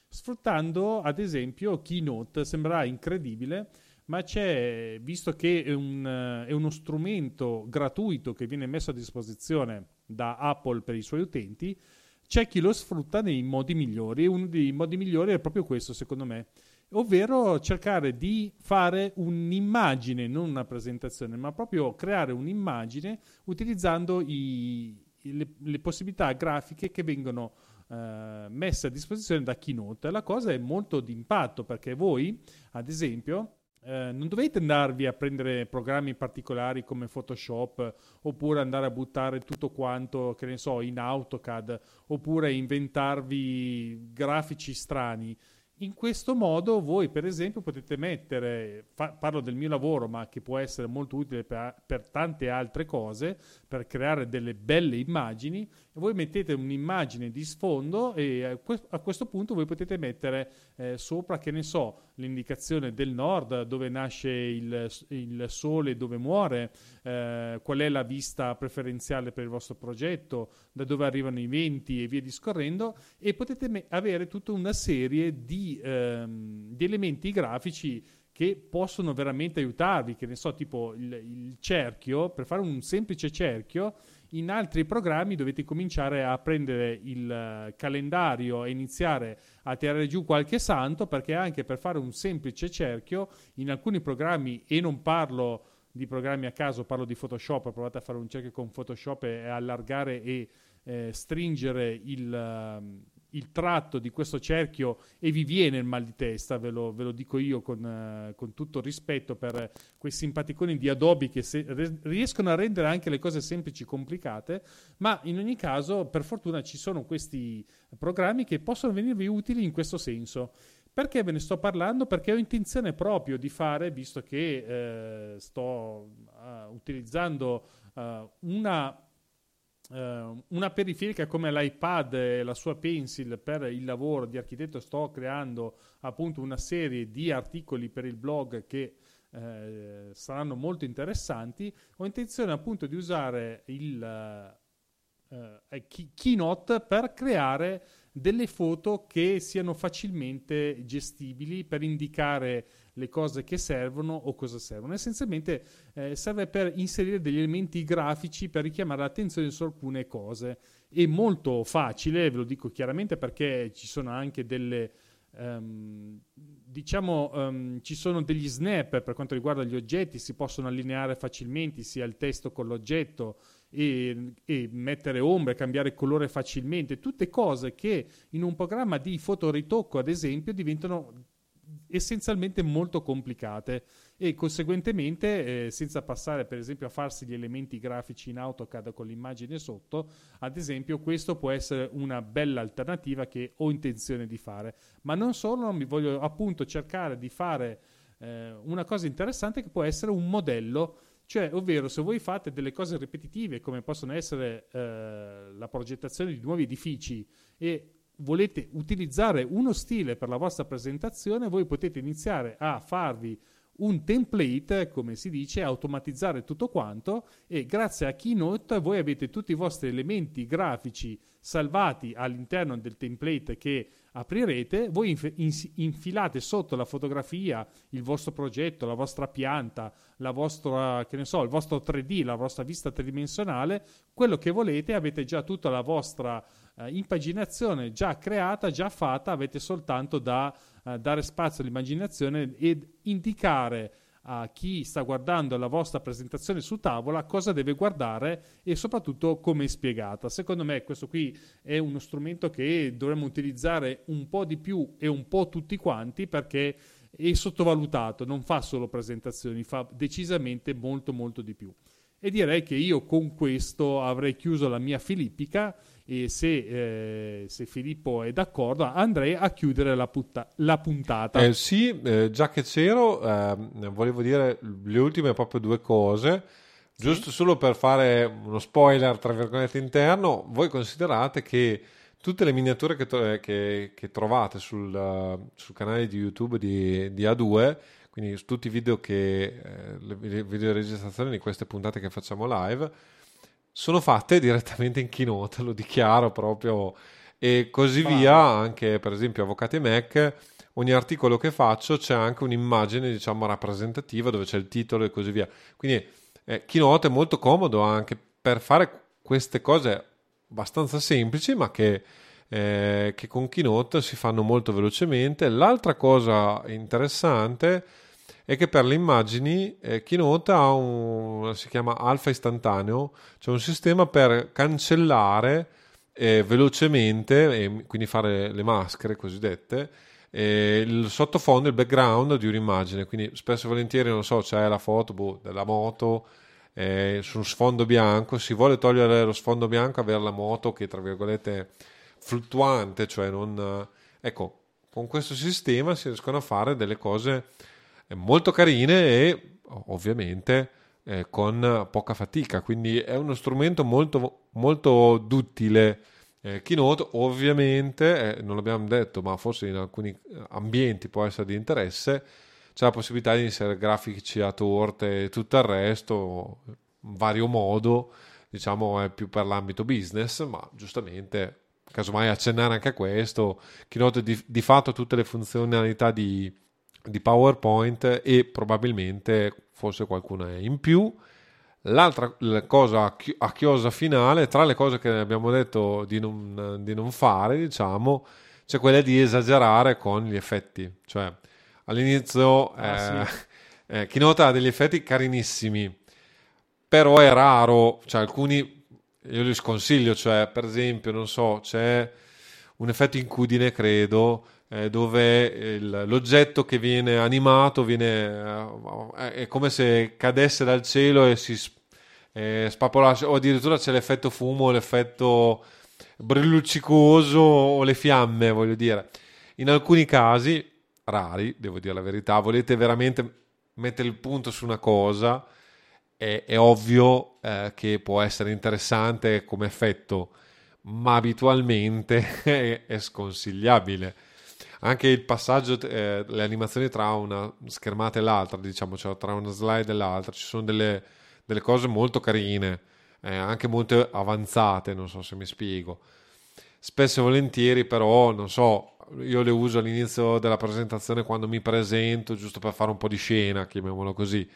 sfruttando ad esempio Keynote. Sembrerà incredibile, ma c'è, visto che è, un, è uno strumento gratuito che viene messo a disposizione da Apple per i suoi utenti, c'è chi lo sfrutta nei modi migliori e uno dei modi migliori è proprio questo, secondo me ovvero cercare di fare un'immagine, non una presentazione, ma proprio creare un'immagine utilizzando i, le, le, possibilità grafiche che vengono eh, messe a disposizione da Keynote. La cosa è molto d'impatto perché voi, ad esempio, eh, non dovete andarvi a prendere programmi particolari come Photoshop oppure andare a buttare tutto quanto, che ne so, in AutoCAD oppure inventarvi grafici strani in questo modo voi, per esempio, potete mettere, fa, parlo del mio lavoro, ma che può essere molto utile per, per, tante altre cose, per creare delle belle immagini, voi mettete un'immagine di sfondo e a, questo punto voi potete mettere eh, sopra, che ne so, l'indicazione del nord, dove nasce il, il sole, dove muore, eh, qual è la vista preferenziale per il vostro progetto, da dove arrivano i venti e via discorrendo, e potete me- avere tutta una serie di, ehm, di elementi grafici che possono veramente aiutarvi, che ne so, tipo il, il cerchio, per fare un semplice cerchio, in altri programmi dovete cominciare a prendere il uh, calendario e iniziare a tirare giù qualche santo perché anche per fare un semplice cerchio in alcuni programmi e non parlo di programmi a caso, parlo di Photoshop, provate a fare un cerchio con Photoshop e, allargare e eh, stringere il, uh, il tratto di questo cerchio e vi viene il mal di testa, ve lo, ve lo dico io con, uh, con, tutto rispetto per quei simpaticoni di Adobe che se, re, riescono a rendere anche le cose semplici complicate, ma in ogni caso per fortuna ci sono questi programmi che possono venirvi utili in questo senso. Perché ve ne sto parlando? Perché ho intenzione proprio di fare, visto che eh, sto uh, utilizzando uh, una una periferica come l'iPad e la sua pencil per il lavoro di architetto sto creando appunto una serie di articoli per il blog che uh, saranno molto interessanti. Ho intenzione appunto di usare il uh, Keynote per creare delle foto che siano facilmente gestibili per indicare le cose che servono o cosa servono. Essenzialmente eh, serve per inserire degli elementi grafici per richiamare l'attenzione su alcune cose. È molto facile, ve lo dico chiaramente, perché ci sono anche delle... Um, diciamo um, ci sono degli snap per quanto riguarda gli oggetti, si possono allineare facilmente sia il testo con l'oggetto e, e, mettere ombre, cambiare colore facilmente, tutte cose che in un programma di fotoritocco, ad esempio, diventano essenzialmente molto complicate e conseguentemente eh, senza passare per esempio a farsi gli elementi grafici in AutoCAD con l'immagine sotto ad esempio questo può essere una bella alternativa che ho intenzione di fare. Ma non solo mi voglio appunto cercare di fare eh, una cosa interessante che può essere un modello cioè, ovvero, se voi fate delle cose ripetitive, come possono essere eh, la progettazione di nuovi edifici, e volete utilizzare uno stile per la vostra presentazione, voi potete iniziare a farvi un template, come si dice, automatizzare tutto quanto e grazie a Keynote voi avete tutti i vostri elementi grafici salvati all'interno del template che aprirete, voi inf- inf- infilate sotto la fotografia il vostro progetto, la vostra pianta, la vostra, che ne so, il vostro 3D, la vostra vista tridimensionale, quello che volete, avete già tutta la vostra eh, impaginazione già creata, già fatta, avete soltanto da eh, dare spazio all'immaginazione ed indicare a chi sta guardando la vostra presentazione su tavola cosa deve guardare e soprattutto come è spiegata. Secondo me questo qui è uno strumento che dovremmo utilizzare un po' di più e un po' tutti quanti perché è sottovalutato, non fa solo presentazioni, fa decisamente molto molto di più. E direi che io con questo avrei chiuso la mia filippica e se, eh, se, Filippo è d'accordo andrei a chiudere la, putta- la puntata. Eh, sì, eh, già che c'ero, ehm, volevo dire le ultime proprio due cose. Giusto sì. solo per fare uno spoiler, tra virgolette, interno, voi considerate che tutte le miniature che, to- che, che trovate sul, uh, sul, canale di YouTube di, di A2, quindi tutti i video che, eh, le video registrazioni di queste puntate che facciamo live, sono fatte direttamente in keynote, lo dichiaro proprio, e così ah. via, anche per esempio Avvocati Mac, ogni articolo che faccio c'è anche un'immagine, diciamo, rappresentativa dove c'è il titolo e così via. Quindi eh, keynote è molto comodo anche per fare queste cose abbastanza semplici, ma che, eh, che con keynote si fanno molto velocemente. L'altra cosa interessante è che per le immagini eh, Keynote ha un, si chiama alfa istantaneo, cioè un sistema per cancellare eh, velocemente, e quindi fare le maschere cosiddette, eh, il sottofondo, il background di un'immagine. Quindi spesso e volentieri, non so, c'è la foto boh, della moto eh, su sfondo bianco, si vuole togliere lo sfondo bianco, avere la moto che tra virgolette fluttuante, cioè non... ecco, con questo sistema si riescono a fare delle cose molto carine e ovviamente eh, con poca fatica, quindi è uno strumento molto, molto duttile. Eh, Keynote ovviamente, eh, non l'abbiamo detto, ma forse in alcuni ambienti può essere di interesse, c'è la possibilità di inserire grafici a torte e tutto il resto, in vario modo, diciamo è più per l'ambito business, ma giustamente, casomai accennare anche a questo, Keynote di, di fatto tutte le funzionalità di di PowerPoint e probabilmente forse qualcuna in più. L'altra cosa a chiosa finale, tra le cose che abbiamo detto di non, di non fare, diciamo, c'è quella di esagerare con gli effetti. Cioè, all'inizio ah, eh, sì. eh, Keynote ha degli effetti carinissimi, però è raro, cioè alcuni io li sconsiglio, cioè per esempio, non so, c'è un effetto incudine, credo, eh, dove il, l'oggetto che viene animato viene, eh, è come se cadesse dal cielo e si eh, spapolasse, o addirittura c'è l'effetto fumo, l'effetto brilluccicoso o le fiamme, voglio dire. In alcuni casi, rari, devo dire la verità, volete veramente mettere il punto su una cosa, è, è ovvio eh, che può essere interessante come effetto, ma abitualmente è, è sconsigliabile anche il passaggio, eh, le animazioni tra una schermata e l'altra, diciamo, cioè tra una slide e l'altra, ci sono delle, delle cose molto carine, eh, anche molto avanzate, non so se mi spiego. Spesso e volentieri, però, non so, io le uso all'inizio della presentazione quando mi presento, giusto per fare un po' di scena, chiamiamolo così.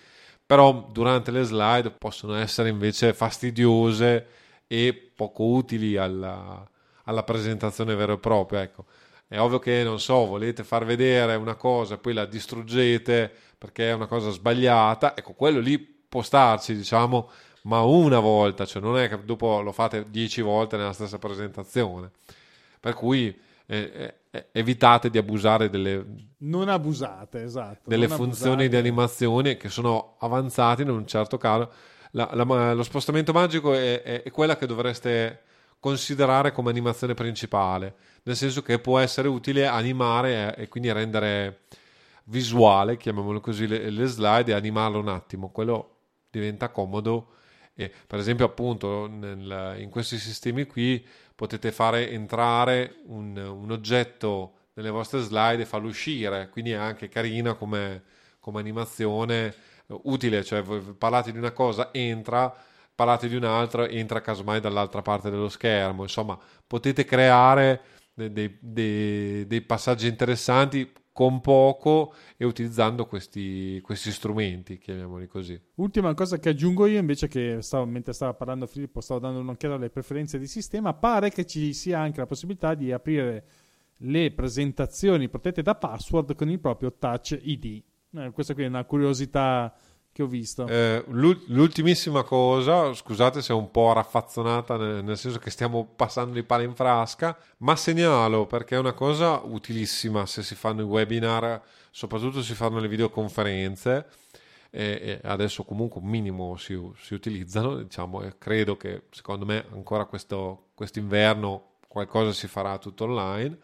Però durante le slide possono essere invece fastidiose e poco utili alla, alla presentazione vera e propria. Ecco. È ovvio che, non so, volete far vedere una cosa e poi la distruggete perché è una cosa sbagliata. Ecco, quello lì può starci, diciamo, ma una volta, cioè non è che dopo lo fate dieci volte nella stessa presentazione. Per cui eh, eh, evitate di abusare delle... Non abusate, esatto. Delle funzioni abusate. di animazione che sono avanzate in un certo caso. La, la, lo spostamento magico è, è, è quella che dovreste considerare come animazione principale, nel senso che può essere utile animare e quindi rendere visuale, chiamiamolo così, le, le slide e animarlo un attimo. Quello diventa comodo. E, per esempio, appunto, nel, in questi sistemi qui potete fare entrare un, un, oggetto nelle vostre slide e farlo uscire, quindi è anche carina come, come animazione utile, cioè parlate di una cosa, entra, parlate di un'altra, entra casomai dall'altra parte dello schermo, insomma potete creare dei, dei, dei passaggi interessanti con poco e utilizzando questi, questi, strumenti, chiamiamoli così. Ultima cosa che aggiungo io, invece che stavo, mentre stava parlando Filippo, stavo dando un'occhiata alle preferenze di sistema, pare che ci sia anche la possibilità di aprire le presentazioni protette da password con il proprio Touch ID. Eh, questa qui è una curiosità che ho visto. Eh, l'ultimissima cosa, scusate se è un po' raffazzonata, nel, senso che stiamo passando di palo in frasca, ma segnalo perché è una cosa utilissima se si fanno i webinar, soprattutto se si fanno le videoconferenze. E, adesso comunque un minimo si, si utilizzano, diciamo, e credo che secondo me ancora questo inverno qualcosa si farà tutto online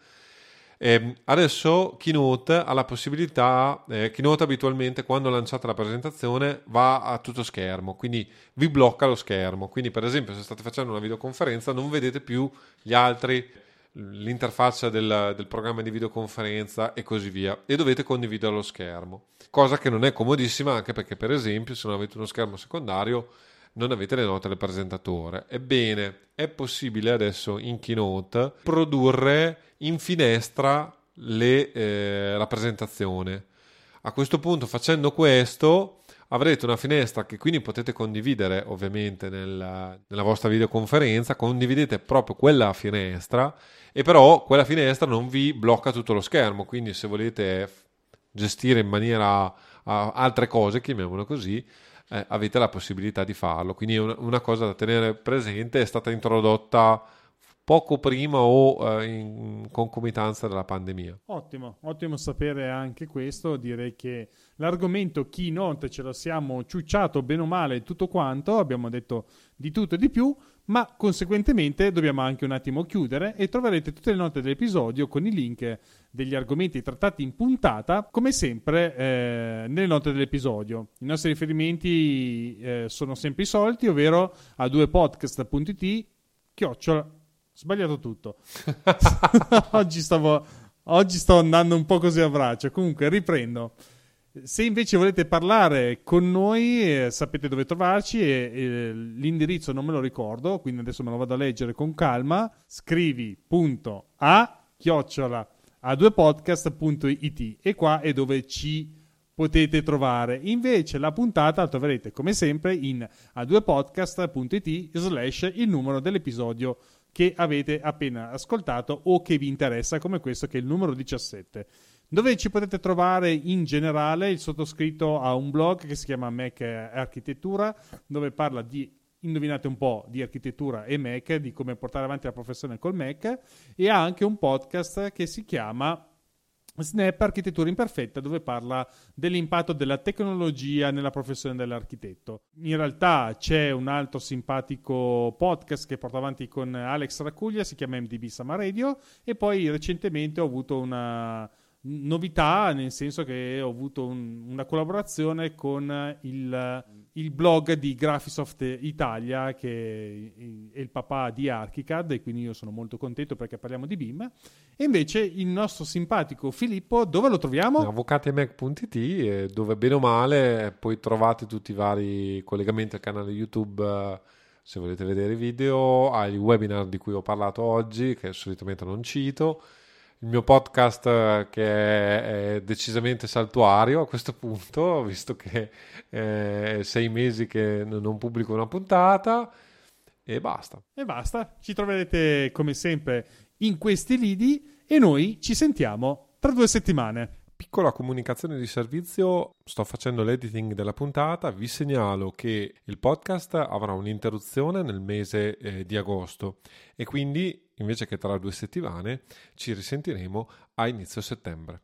eh, adesso Keynote ha la possibilità, eh, Keynote abitualmente quando lanciate la presentazione va a tutto schermo, quindi vi blocca lo schermo. Quindi per esempio se state facendo una videoconferenza non vedete più gli altri, l'interfaccia del, del programma di videoconferenza e così via e dovete condividere lo schermo. Cosa che non è comodissima anche perché per esempio se non avete uno schermo secondario non avete le note del presentatore. Ebbene, è possibile adesso in Keynote produrre in finestra le, eh, la presentazione. A questo punto, facendo questo, avrete una finestra che quindi potete condividere ovviamente nella, nella vostra videoconferenza, condividete proprio quella finestra e però quella finestra non vi blocca tutto lo schermo, quindi se volete gestire in maniera uh, altre cose, chiamiamolo così, eh, avete la possibilità di farlo. Quindi una, una cosa da tenere presente è stata introdotta poco prima o eh, in concomitanza della pandemia. Ottimo, ottimo sapere anche questo. Direi che l'argomento keynote ce lo siamo ciucciato bene o male tutto quanto, abbiamo detto di tutto e di più, ma conseguentemente dobbiamo anche un attimo chiudere e troverete tutte le note dell'episodio con i link degli argomenti trattati in puntata, come sempre eh, nelle note dell'episodio. I nostri riferimenti eh, sono sempre i soliti, ovvero a duepodcast.it chiocciola Sbagliato tutto. oggi, stavo, oggi sto andando un po' così a braccio. Comunque, riprendo. Se invece volete parlare con noi, eh, sapete dove trovarci. E, e, l'indirizzo non me lo ricordo, quindi adesso me lo vado a leggere con calma. Scrivi.a chiocciola a due podcast.it e qua è dove ci potete trovare. Invece la puntata la troverete come sempre in a due podcast.it slash il numero dell'episodio che avete appena ascoltato o che vi interessa, come questo che è il numero 17. Dove ci potete trovare in generale, il sottoscritto ha un blog che si chiama Mac Architettura, dove parla di indovinate un po' di architettura e Mac, di come portare avanti la professione col Mac, e ha anche un podcast che si chiama Snap Architettura Imperfetta, dove parla dell'impatto della tecnologia nella professione dell'architetto. In realtà c'è un altro simpatico podcast che porto avanti con Alex Racuglia, si chiama MDB Sama Radio, e poi recentemente ho avuto una novità, nel senso che ho avuto un, una collaborazione con il, il, blog di Graphisoft Italia, che è il papà di Archicad, e quindi io sono molto contento perché parliamo di BIM. E invece il nostro simpatico Filippo, dove lo troviamo? Avvocatemac.it, dove bene o male poi trovate tutti i vari collegamenti al canale YouTube se volete vedere i video, ai webinar di cui ho parlato oggi, che solitamente non cito il mio podcast eh, che è decisamente saltuario a questo punto, visto che è sei mesi che non pubblico una puntata e basta. E basta, ci troverete come sempre in questi lidi e noi ci sentiamo tra due settimane. Piccola comunicazione di servizio, sto facendo l'editing della puntata, vi segnalo che il podcast avrà un'interruzione nel mese eh, di agosto e quindi invece che tra due settimane ci risentiremo a inizio settembre.